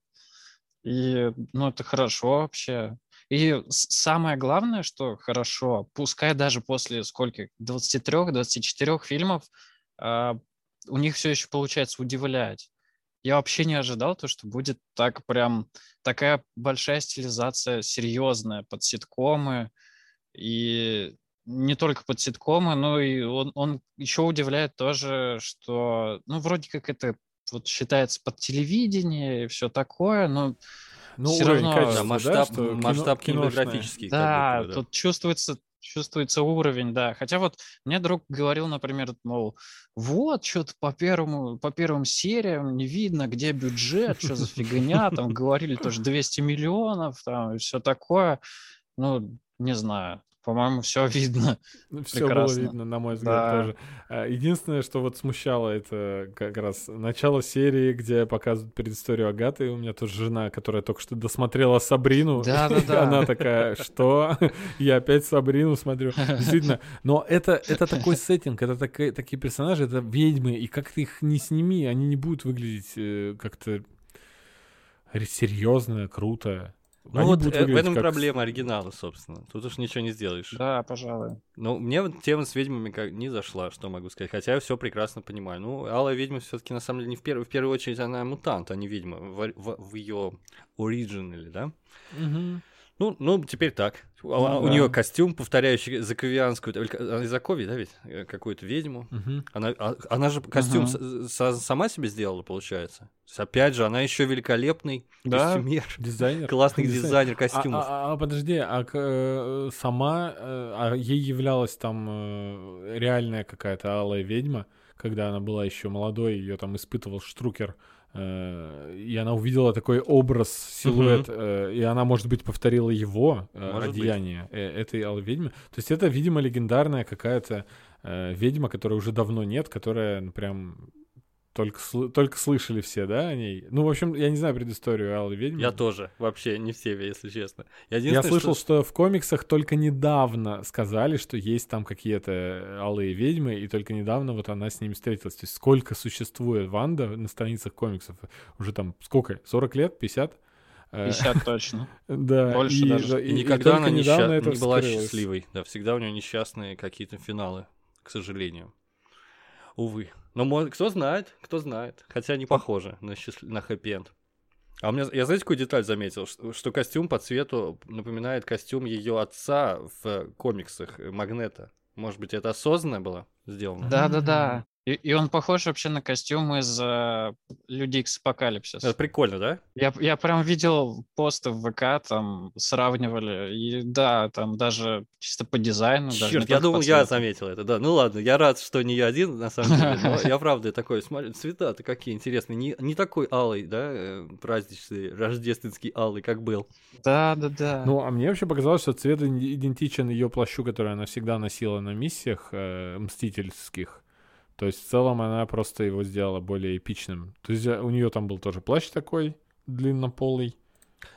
И, ну, это хорошо вообще. И самое главное, что хорошо, пускай даже после сколько, 23-24 фильмов, э, у них все еще получается удивлять. Я вообще не ожидал то, что будет так прям такая большая стилизация, серьезная, под ситкомы. И не только под ситкомы, но и он, он еще удивляет тоже, что, ну, вроде как это вот считается под телевидение и все такое, но ну, все равно качества, масштаб, да, масштаб кино, кинематографический. Да, будто, да, тут чувствуется чувствуется уровень, да. Хотя вот мне друг говорил, например, мол, вот, что-то по первому, по первым сериям не видно, где бюджет, что за фигня, там говорили тоже 200 миллионов, там, и все такое. Ну, не знаю. По-моему, все видно. Все было видно, на мой взгляд, да. тоже. А, единственное, что вот смущало, это как раз начало серии, где показывают предысторию Агаты. У меня тоже жена, которая только что досмотрела Сабрину. Да, да, да. Она такая, что? Я опять Сабрину смотрю. Действительно. Но это, это такой сеттинг, это такие, такие персонажи, это ведьмы, и как ты их не сними, они не будут выглядеть э, как-то серьезно, круто. Ну вот э, в этом как... проблема оригинала, собственно. Тут уж ничего не сделаешь. Да, пожалуй. Ну, мне вот тема с ведьмами как не зашла, что могу сказать. Хотя я все прекрасно понимаю. Ну, Алая ведьма все-таки на самом деле не в, первую, в первую очередь она мутант, а не ведьма. В, в, в ее оригинале, да? Угу. Ну, ну, теперь так. Ну, у да. нее костюм, повторяющий заковианскую, она из Заковья, да, ведь? Э, какую-то ведьму. Угу. Она, а, она же костюм угу. с, сама себе сделала, получается. То есть, опять же, она еще великолепный да? костюмер. Дизайнер. Классный дизайнер, дизайнер костюмов. А, а, а подожди, а э, сама, э, а ей являлась там реальная какая-то алая ведьма, когда она была еще молодой, ее там испытывал Штрукер и она увидела такой образ, силуэт, угу. и она, может быть, повторила его э, может одеяние быть. этой алой ведьмы. То есть это, видимо, легендарная какая-то ведьма, которой уже давно нет, которая ну, прям только, только слышали все, да, о ней? Ну, в общем, я не знаю предысторию Аллы Ведьмы. Я тоже, вообще не все, если честно. Я, я слышал, что... что в комиксах только недавно сказали, что есть там какие-то Алые Ведьмы, и только недавно вот она с ними встретилась. То есть сколько существует Ванда на страницах комиксов? Уже там сколько? 40 лет? 50? 50 точно. Да. Больше и, даже. И, и никогда она несчаст... не была счастливой. Да, всегда у нее несчастные какие-то финалы, к сожалению. Увы. Но может, кто знает, кто знает. Хотя не похоже на, счаст... на хэппи-энд. А у меня, я знаете, какую деталь заметил? Что, что костюм по цвету напоминает костюм ее отца в комиксах Магнета. Может быть, это осознанно было сделано? Да-да-да. И, и он похож вообще на костюм из uh, Люди Икс Апокалипсис. Это прикольно, да? Я, я прям видел посты в ВК, там сравнивали. И да, там даже чисто по дизайну. Черт, я думал, я заметил это, да. Ну ладно, я рад, что не я один, на самом деле. Но я правда такой, смотри, цвета-то какие интересные. Не, не такой алый, да, э, праздничный, рождественский алый, как был. Да, да, да. Ну, а мне вообще показалось, что цвет идентичен ее плащу, который она всегда носила на миссиях э, мстительских. То есть в целом она просто его сделала более эпичным. То есть у нее там был тоже плащ такой длиннополый.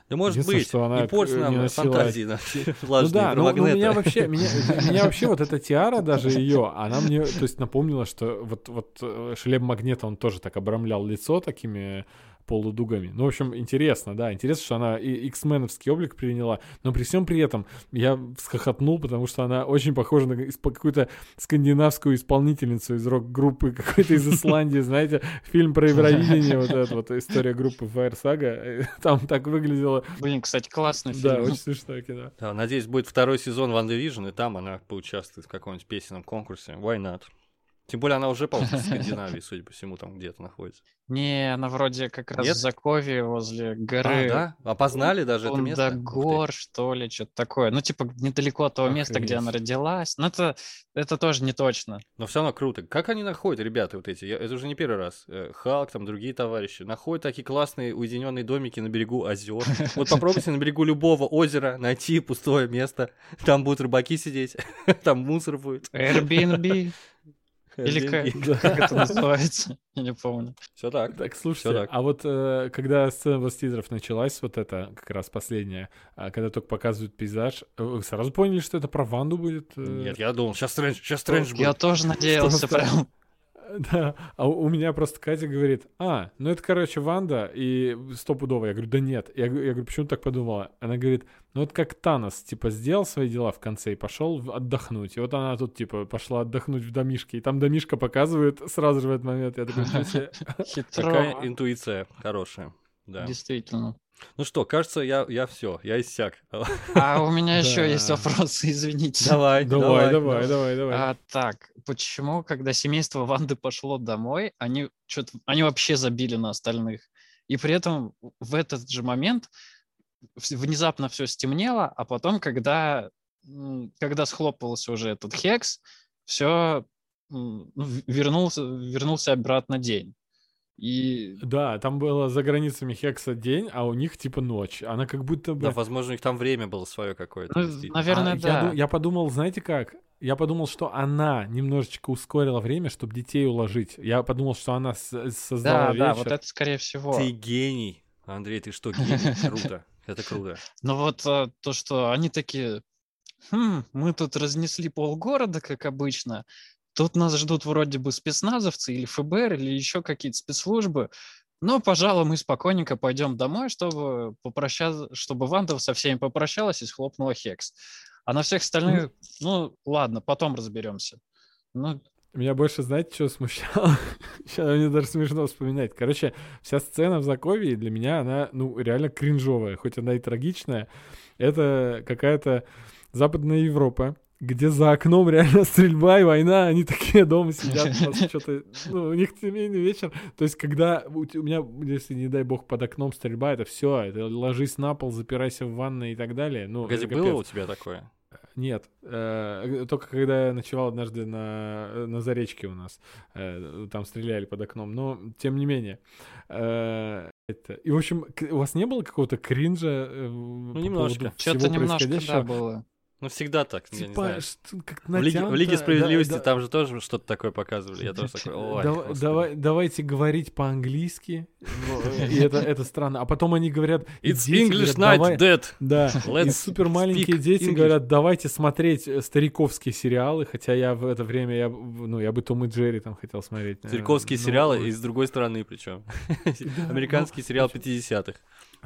Да может быть, что она не порть нам не носила... фантазии наши Ну да, но, но меня вообще, меня, меня вообще вот эта тиара даже ее, она мне, то есть напомнила, что вот, вот э, шлем магнита, он тоже так обрамлял лицо такими полудугами. Ну, в общем, интересно, да, интересно, что она и X-меновский облик приняла, но при всем при этом я всхохотнул, потому что она очень похожа на какую-то скандинавскую исполнительницу из рок-группы какой-то из Исландии, знаете, фильм про Евровидение, вот эта вот история группы Fire Saga, там так выглядело. Блин, кстати, классный фильм. Да, очень смешное кино. Да, надеюсь, будет второй сезон Ван Division, и там она поучаствует в каком-нибудь песенном конкурсе. Why not? Тем более она уже, по-моему, в Скандинавии, судя по всему, там где-то находится. Не, она вроде как раз Нет? в Закове возле горы. А, да? Опознали даже это место? Гор, что ли, что-то такое. Ну, типа, недалеко от того места, где она Охренеть. родилась. Но это, это тоже не точно. Но все равно круто. Как они находят, ребята, вот эти? Я- это уже не первый раз. Э, Халк, там другие товарищи. Находят такие классные уединенные домики на берегу озер. Вот попробуйте на берегу любого озера найти пустое место. Там будут рыбаки сидеть, там мусор будет. Airbnb, или как, это называется? Я не помню. Все так. Так, слушайте, так. а вот э, когда сцена титров началась, вот это как раз последняя, а, когда только показывают пейзаж, э, вы сразу поняли, что это про Ванду будет? э? Нет, я думал, сейчас Стрэндж, сейчас Стрэндж Я будет. тоже надеялся прям. Да, а у меня просто Катя говорит, а, ну это, короче, Ванда, и стопудово. Я говорю, да нет. Я, я говорю, почему так подумала? Она говорит, ну это как Танос, типа, сделал свои дела в конце и пошел отдохнуть. И вот она тут, типа, пошла отдохнуть в домишке. И там домишка показывает сразу же в этот момент. Я такой. Такая интуиция хорошая. Да. Действительно. Ну что, кажется, я, я все, я иссяк. А у меня еще есть вопросы, извините. Давай, Давай, давай, давай, давай. А, так, почему, когда семейство Ванды пошло домой, они что-то, они вообще забили на остальных? И при этом в этот же момент внезапно все стемнело, а потом, когда, когда схлопывался уже этот хекс, все вернулся, вернулся обратно день. И Да, там было за границами Хекса день, а у них типа ночь. Она как будто бы... Да, возможно, у них там время было свое какое-то. Ну, наверное, А, я, да. ду- я подумал, знаете как? Я подумал, что она немножечко ускорила время, чтобы детей уложить. Я подумал, что она создала да, вечер. да, вот это скорее всего. Ты гений. Андрей, ты что, гений? Круто. Это круто. Но вот а, то, что они такие, «Хм, мы тут разнесли полгорода, как обычно, тут нас ждут вроде бы спецназовцы или ФБР, или еще какие-то спецслужбы, но, пожалуй, мы спокойненько пойдем домой, чтобы попрощаться, чтобы Ванда со всеми попрощалась и схлопнула Хекс. А на всех остальных, ну, ладно, потом разберемся. Ну, Меня больше, знаете, что смущало? Сейчас мне даже смешно вспоминать. Короче, вся сцена в Закове для меня, она, ну, реально кринжовая, хоть она и трагичная. Это какая-то Западная Европа, где за окном реально стрельба и война, они такие дома сидят, просто что-то, ну, у них семейный вечер. То есть, когда у меня, если, не дай бог, под окном стрельба, это все, это ложись на пол, запирайся в ванной и так далее. Ну, Погоди, было у тебя такое? Нет, э, только когда я ночевал однажды на, на Заречке у нас, э, там стреляли под окном, но тем не менее. э, это... И, в общем, у вас не было какого-то кринжа э, по немножко. что-то немножко, да, было. Ну, всегда так, Типа, как В Лиге, в Лиге справедливости да. там же тоже что-то такое показывали. Я тоже такой, ой, господи». давай- давайте говорить по-английски. И это, это странно. А потом они говорят... It's English night, dead. Да, и супер маленькие дети говорят, давайте смотреть э, стариковские сериалы, хотя я в это время, я, ну, я бы Том и Джерри там хотел смотреть. Стариковские Ну, сериалы и с другой стороны причем. Американский сериал 50-х.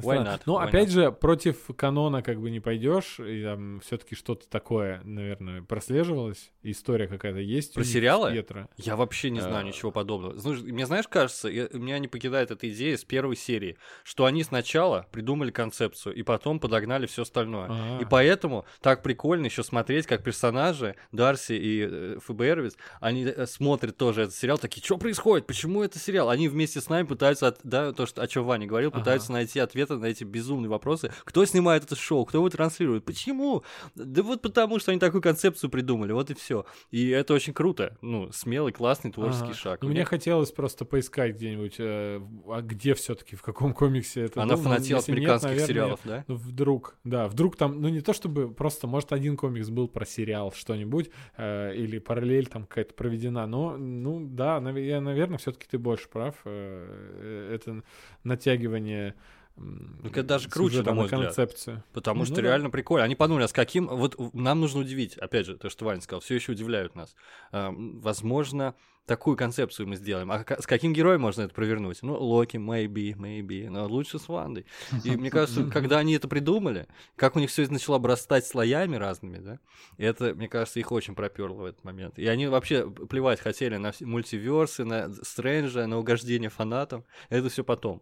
Why not? Ну, Why опять not? же, против канона как бы не пойдешь, и там все-таки что-то такое, наверное, прослеживалось, история какая-то есть. Про сериалы? Пьетро. Я вообще не знаю А. ничего подобного. Знаешь, мне, знаешь, кажется, я- меня не покидает эта идея с первой серии, что они сначала придумали концепцию и потом подогнали все остальное. А. И поэтому так прикольно еще смотреть, как персонажи Дарси и э, ФБРовец, они э, смотрят тоже этот сериал, такие, что происходит, почему это сериал? Они вместе с нами пытаются, от- да, то, что, о чем Ваня говорил, пытаются найти ответы на эти безумные вопросы. Кто снимает это шоу, кто его транслирует, почему? Да вот потому, что они такую концепцию придумали, вот и все. И это очень круто, ну, смелый, классный творческий Ага. шаг. Ну, Мне- хотелось просто поискать где-нибудь, э, а где все-таки, в каком комиксе это Она. Ну, фанатела от если нет, американских наверное, сериалов, да? Ну, вдруг, да, вдруг там, ну не то чтобы просто, может, один комикс был про сериал что-нибудь, э, или параллель там какая-то проведена, но, ну, да, я, наверное, все-таки ты больше прав. э, э, это натягивание Ну, это даже круче, на мой и взгляд. концепцию. Потому Ну что да. реально прикольно. Они подумали, а с каким... Вот нам нужно удивить. Опять же, то, что Ваня сказал, все еще удивляют нас. А, возможно, такую концепцию мы сделаем. А с каким героем можно это провернуть? Ну, Локи, maybe, maybe. Но лучше с Вандой. И мне кажется, когда они это придумали, как у них все это начало обрастать слоями разными, да, это, мне кажется, их очень проперло в этот момент. И они вообще плевать хотели на мультиверсы, на Стрэнджа, на угождение фанатам. Это все потом.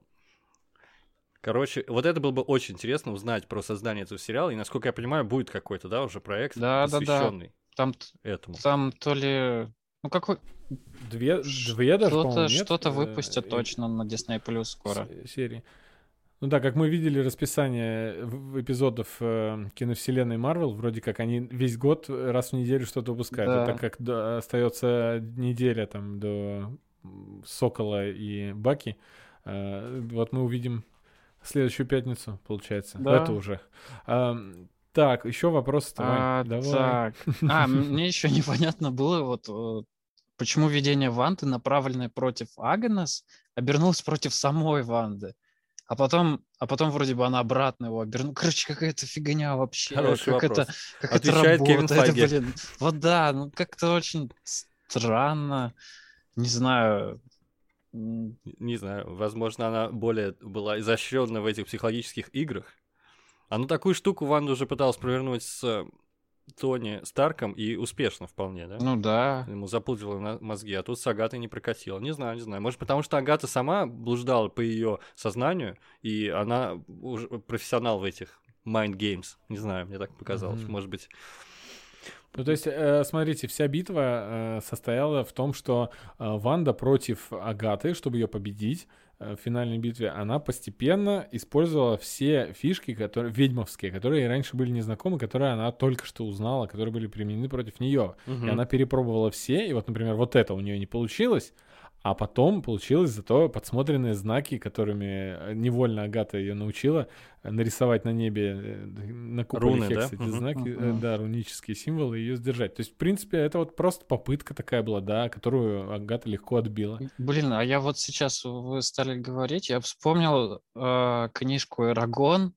Короче, вот это было бы очень интересно узнать про создание этого сериала. И, насколько я понимаю, будет какой-то, да, уже проект, Да, да, да. посвященный Там, этому. там то ли... Ну, какой... Две, две даже, Что-то что-то э, выпустят и- точно на Disney Plus скоро. с- серии. Ну да, как мы видели расписание эпизодов э, киновселенной Марвел, вроде как они весь год э, раз в неделю что-то выпускают. Да. А так как до- остается неделя там до Сокола и Баки, э, вот мы увидим следующую пятницу, получается. Да. Это уже. Ам, так, еще вопрос. А, Давай. так. А, мне еще непонятно было, вот э, почему видение Ванды, направленное против Агнес, обернулось против самой Ванды. А потом, а потом вроде бы она обратно его обернула. Короче, какая-то фигня вообще. Хороший как вопрос. это, как это Отвечает Кевин работает, Файги. блин. Вот да, ну как-то очень странно. Не знаю. Не знаю, возможно, она более была изощренна в этих психологических играх. Она такую штуку Ванда уже пыталась провернуть с э, Тони Старком и успешно вполне, да? Ну да. Ему запудрила на- мозги, а тут с Агатой не прокатило. Не знаю, не знаю. Может, потому что Агата сама блуждала по ее сознанию, и она уже профессионал в этих mind games. Не знаю, мне так показалось. Мгм. Может быть. Ну, то есть, э, смотрите, вся битва э, состояла в том, что э, Ванда против Агаты, чтобы ее победить в финальной битве, она постепенно использовала все фишки, которые ведьмовские, которые раньше были незнакомы, которые она только что узнала, которые были применены против нее. И Мгм. она перепробовала все, и вот, например, вот это у нее не получилось, а потом получилось зато подсмотренные знаки, которыми э, невольно Агата ее научила э, нарисовать на небе э, на куполе Руны, Хекс да? эти Мгм. знаки, Мгм. да, рунические символы, и ее сдержать. То есть, в принципе, это вот просто попытка такая была, да, которую Агата легко отбила. Блин, а я вот сейчас вы стали говорить, я вспомнил э, книжку «Эрагон».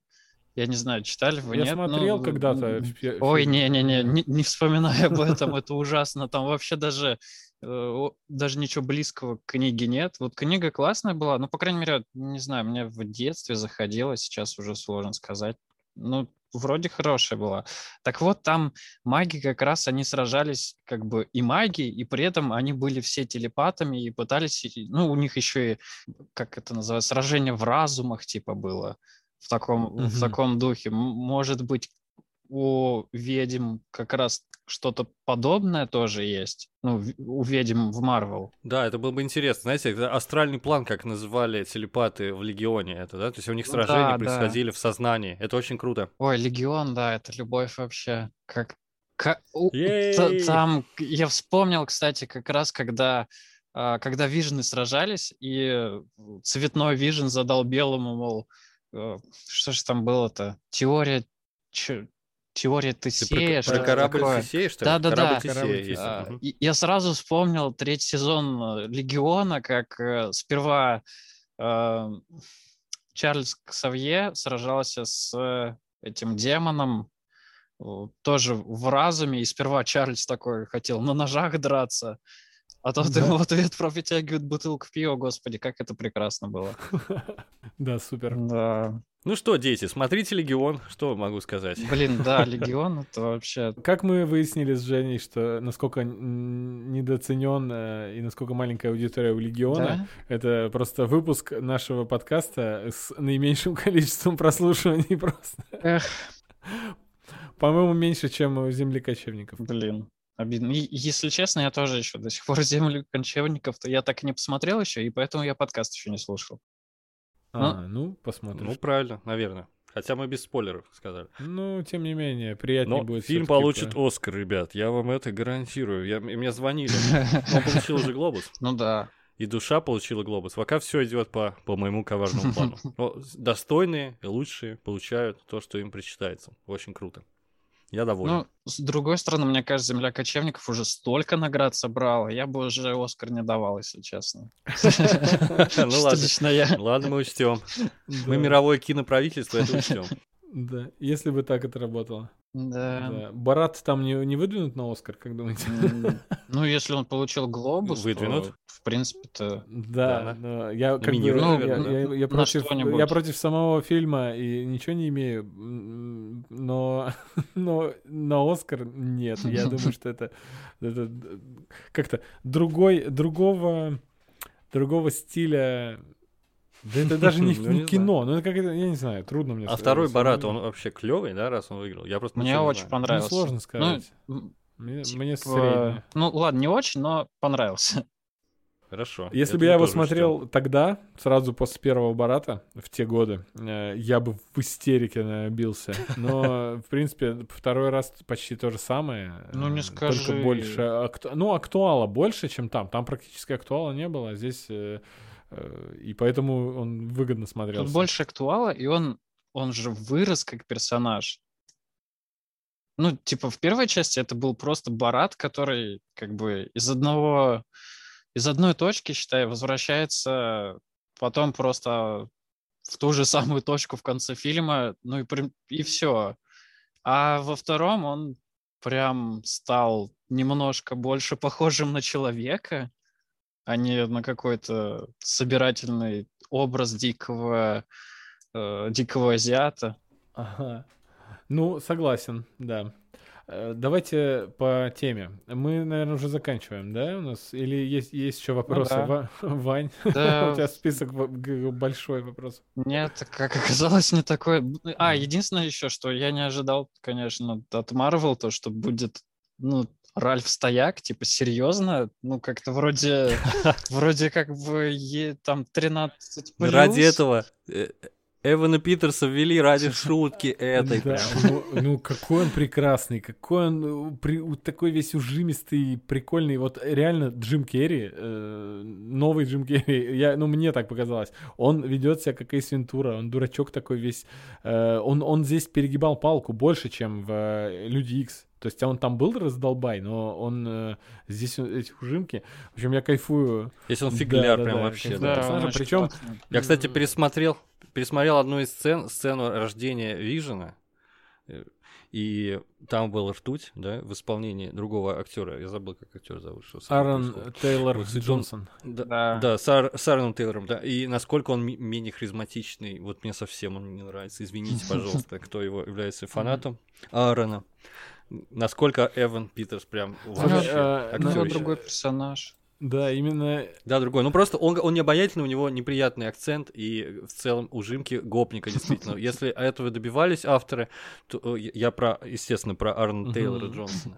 Я не знаю, читали вы, Я нет? Ну, смотрел когда-то. м, фи- Ой, не-не-не, не, не вспоминай об этом, это ужасно. Там вообще даже, даже ничего близкого к книге нет. Вот книга классная была, ну, по крайней мере, не знаю, мне в детстве заходила, сейчас уже сложно сказать. Ну, вроде хорошая была. Так вот, там маги как раз, они сражались как бы и маги, и при этом они были все телепатами и пытались, ну, у них еще и, как это называется, сражение в разумах типа было в таком, в Мгм. таком духе. Может быть, у ведьм как раз что-то подобное тоже есть. Ну, у ведьм в Марвел. Да, это было бы интересно. Знаете, это астральный план, как называли телепаты в Легионе, это, да? То есть у них Ну сражения да, да. происходили в сознании. Это очень круто. Ой, Легион, да, это любовь вообще. Как, ка- у- Ей! т- там я вспомнил, кстати, как раз когда а, когда Вижны сражались, и э, цветной Вижн задал белому, мол, э, что же там было-то? Теория... Теория Ты про, Тесея, про что-то корабль такое. Тесея, что ли? Да-да-да. Корабль Тесея Корабль. А, Я сразу вспомнил третий сезон э, Легиона, как э, сперва э, Чарльз Ксавье сражался с э, этим демоном, э, тоже в разуме, и сперва Чарльз такой хотел на ножах драться, а тот Да. ему в ответ пропитягивает бутылку пива, господи, как это прекрасно было. Да, супер. Да. Ну что, дети, смотрите Легион, что могу сказать. Блин, да, Легион это вообще... Как мы выяснили с Женей, что насколько недооценен и насколько маленькая аудитория у Легиона, Да? это просто выпуск нашего подкаста с наименьшим количеством прослушиваний просто. Эх. По-моему, меньше, чем у земли кочевников. Блин, обидно. И, если честно, я тоже еще до сих пор землю кончевников-то я так и не посмотрел еще, и поэтому я подкаст еще не слушал. А, ну, посмотрим. Ну, правильно, наверное. Хотя мы без спойлеров сказали. Ну, тем не менее, приятнее Но будет. фильм получит про- Оскар, ребят. Я вам это гарантирую. Я, мне звонили. Он получил уже глобус. Ну да. И душа получила глобус. Пока все идет по, по моему коварному плану. Но достойные и лучшие получают то, что им причитается. Очень круто. Я доволен. Ну, с другой стороны, мне кажется, «Земля кочевников» уже столько наград собрала, я бы уже «Оскар» не давал, если честно. Ну ладно. Ладно, мы учтем. Мы мировое киноправительство, это учтем. Да, если бы так это работало. Да. Да. Барат там не, не выдвинут на Оскар, как думаете? Ну, если он получил глобус, Выдвинут. то, в принципе-то... Да, Да, но я как бы, Номинируют, я, я- я против, я против самого фильма и ничего не имею, но, но на Оскар нет. Я думаю, что это, это как-то другой, другого, другого стиля. Да это даже не, Ну, не не кино, ну это как это, я не знаю, трудно мне. А второй Барат, он вообще клевый, да, раз он выиграл? Я просто Мне очень. Ну, понравился. сложно сказать. м, Мне, типа, мне средне. Ну, ладно, не очень, но понравился. Хорошо. Если бы я его смотрел тогда, сразу после первого Барата, в те годы, э, я бы в истерике наверное, бился. Но, в принципе, второй раз почти то же самое. Ну, не э, скажи. Только больше... акту- Ну, актуала больше, чем там. Там практически актуала не было, а здесь... э, И поэтому он выгодно смотрелся. Тут больше актуала, и он, он же вырос как персонаж. Ну, типа, в первой части это был просто Барат, который как бы из одного, из одной точки, считай, возвращается потом просто в ту же самую точку в конце фильма, ну и, и все. А во втором он прям стал немножко больше похожим на человека, а не на какой-то собирательный образ дикого, э, дикого азиата. Ага. Ну, согласен, да. Э, Давайте по теме. Мы, наверное, уже заканчиваем, да, у нас? Или есть, есть еще вопросы? да. Ва- Вань, Да, у тебя список большой вопрос. нет, как оказалось, не такое. А, единственное еще, что я не ожидал, конечно, от Marvel, то, что будет, ну, Ральф Стояк, типа, серьезно? Ну, как-то вроде, вроде как бы е- там 13 Ну, Ради плюс. этого э, Эвана Питерса ввели ради шутки этой. Да, прям. ну, ну, какой он прекрасный, какой он э, при- такой весь ужимистый, прикольный. Вот реально Джим Керри, э, новый Джим Керри, я, ну мне так показалось, он ведет себя как Эйс Вентура, он дурачок такой весь. э, он, он здесь перегибал палку больше, чем в э, Люди Икс. То есть он там был раздолбай, но он э, здесь эти ужимки. В общем, я кайфую. Если он фигляр, да, прям да, вообще. да. Да, причем-. Я, кстати, пересмотрел, пересмотрел одну из сцен, сцену рождения Вижена. Э, И там был ртуть, да, в исполнении другого актера. Я забыл, как актер зовут. что Аарон. Тейлор Вот Джон- Джонсон. Да, Да. да, с, с Аароном Тейлором, да. И насколько он менее харизматичный, вот мне совсем он не нравится. Извините, пожалуйста, кто его является фанатом Аарона. Насколько Эван Питерс прям У Слушай, вообще э, него актёрище. другой персонаж. Да, именно Да, другой. Ну просто он, он не обаятельный, у него неприятный акцент и в целом ужимки гопника, действительно. Если этого добивались авторы, то э, я про, естественно, про Арна. Тейлора Джонсона,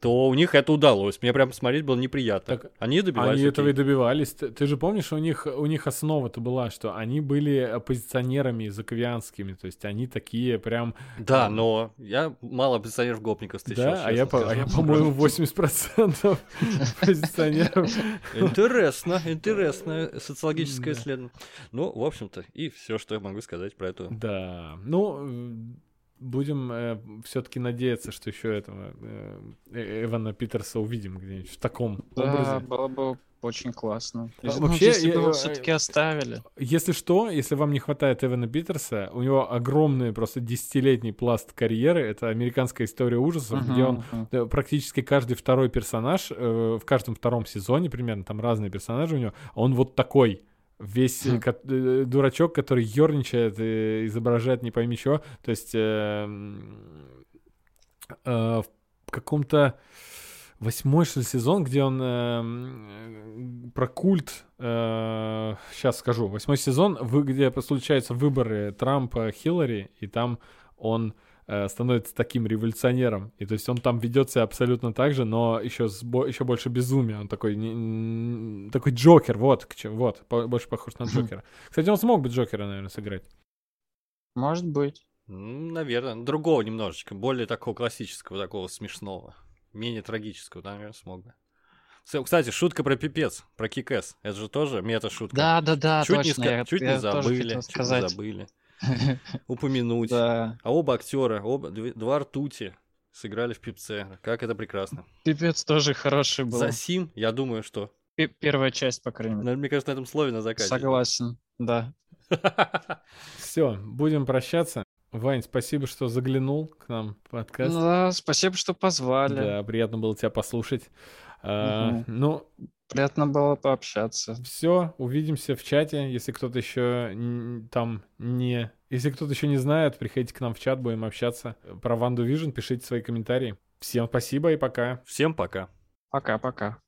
то у них это удалось. Мне прям смотреть было неприятно. Так, Они добивались. Они этого и добивались. Ты, ты же помнишь, у них, у них основа-то была, что они были оппозиционерами заковианскими, то есть они такие прям... Да, но я мало оппозиционеров гопников встречал. да, а я, по- а я, по-моему, 80% оппозиционеров. Интересно, интересное социологическое исследование. Ну, в общем-то, и все, что я могу сказать про эту. Да, ну, э, будем все-таки надеяться, что еще этого э, э, Эвана Питерса увидим где-нибудь в таком Да, образе. было бы очень классно. А Если- вообще, ну, если бы его э, все-таки оставили. Если что, если вам не хватает Эвана Питерса, у него огромный просто десятилетний пласт карьеры. Это американская история ужасов, где он. Да, практически каждый второй персонаж, э, в каждом втором сезоне примерно, там разные персонажи у него, он вот такой. Весь э, э, дурачок, который ерничает, и изображает не пойми что. То есть э, э, в каком-то восьмой что ли, сезон, где он э, м, про культ, сейчас скажу, восьмой сезон, вы- где случаются выборы Трампа, Хиллари, и там он э, становится таким революционером. И то есть он там ведет себя абсолютно так же, но еще, с бо- еще больше безумия. Он такой, не- такой Джокер, вот, к чему- вот, по- больше похож на Джокера. Кстати, он смог бы Джокера, наверное, сыграть. Может быть. Наверное, другого немножечко, более такого классического, такого смешного, менее трагического, наверное, смог бы. Кстати, шутка про пипец, про кикэс. Это же тоже мета-шутка. Да, да, да, чуть точно. не, я- чуть я не тоже забыли, чуть не сказать. забыли. упомянуть. Да. А оба актера, оба, дв- два ртути сыграли в пипце. Как это прекрасно. Пипец тоже хороший был. За сим, я думаю, что. Пе- Первая часть, по крайней мере. Мне кажется, на этом слове на закате. Согласен, да. Все, будем прощаться. Вань, спасибо, что заглянул к нам в подкаст. Ну да, спасибо, что позвали. Да, приятно было тебя послушать. А, Мгм. Ну, Приятно было пообщаться. все, увидимся в чате. Если кто-то еще там не... Если кто-то еще не знает, приходите к нам в чат, будем общаться. Про Ванду Вижн пишите свои комментарии. Всем спасибо и пока. Всем пока. Пока-пока.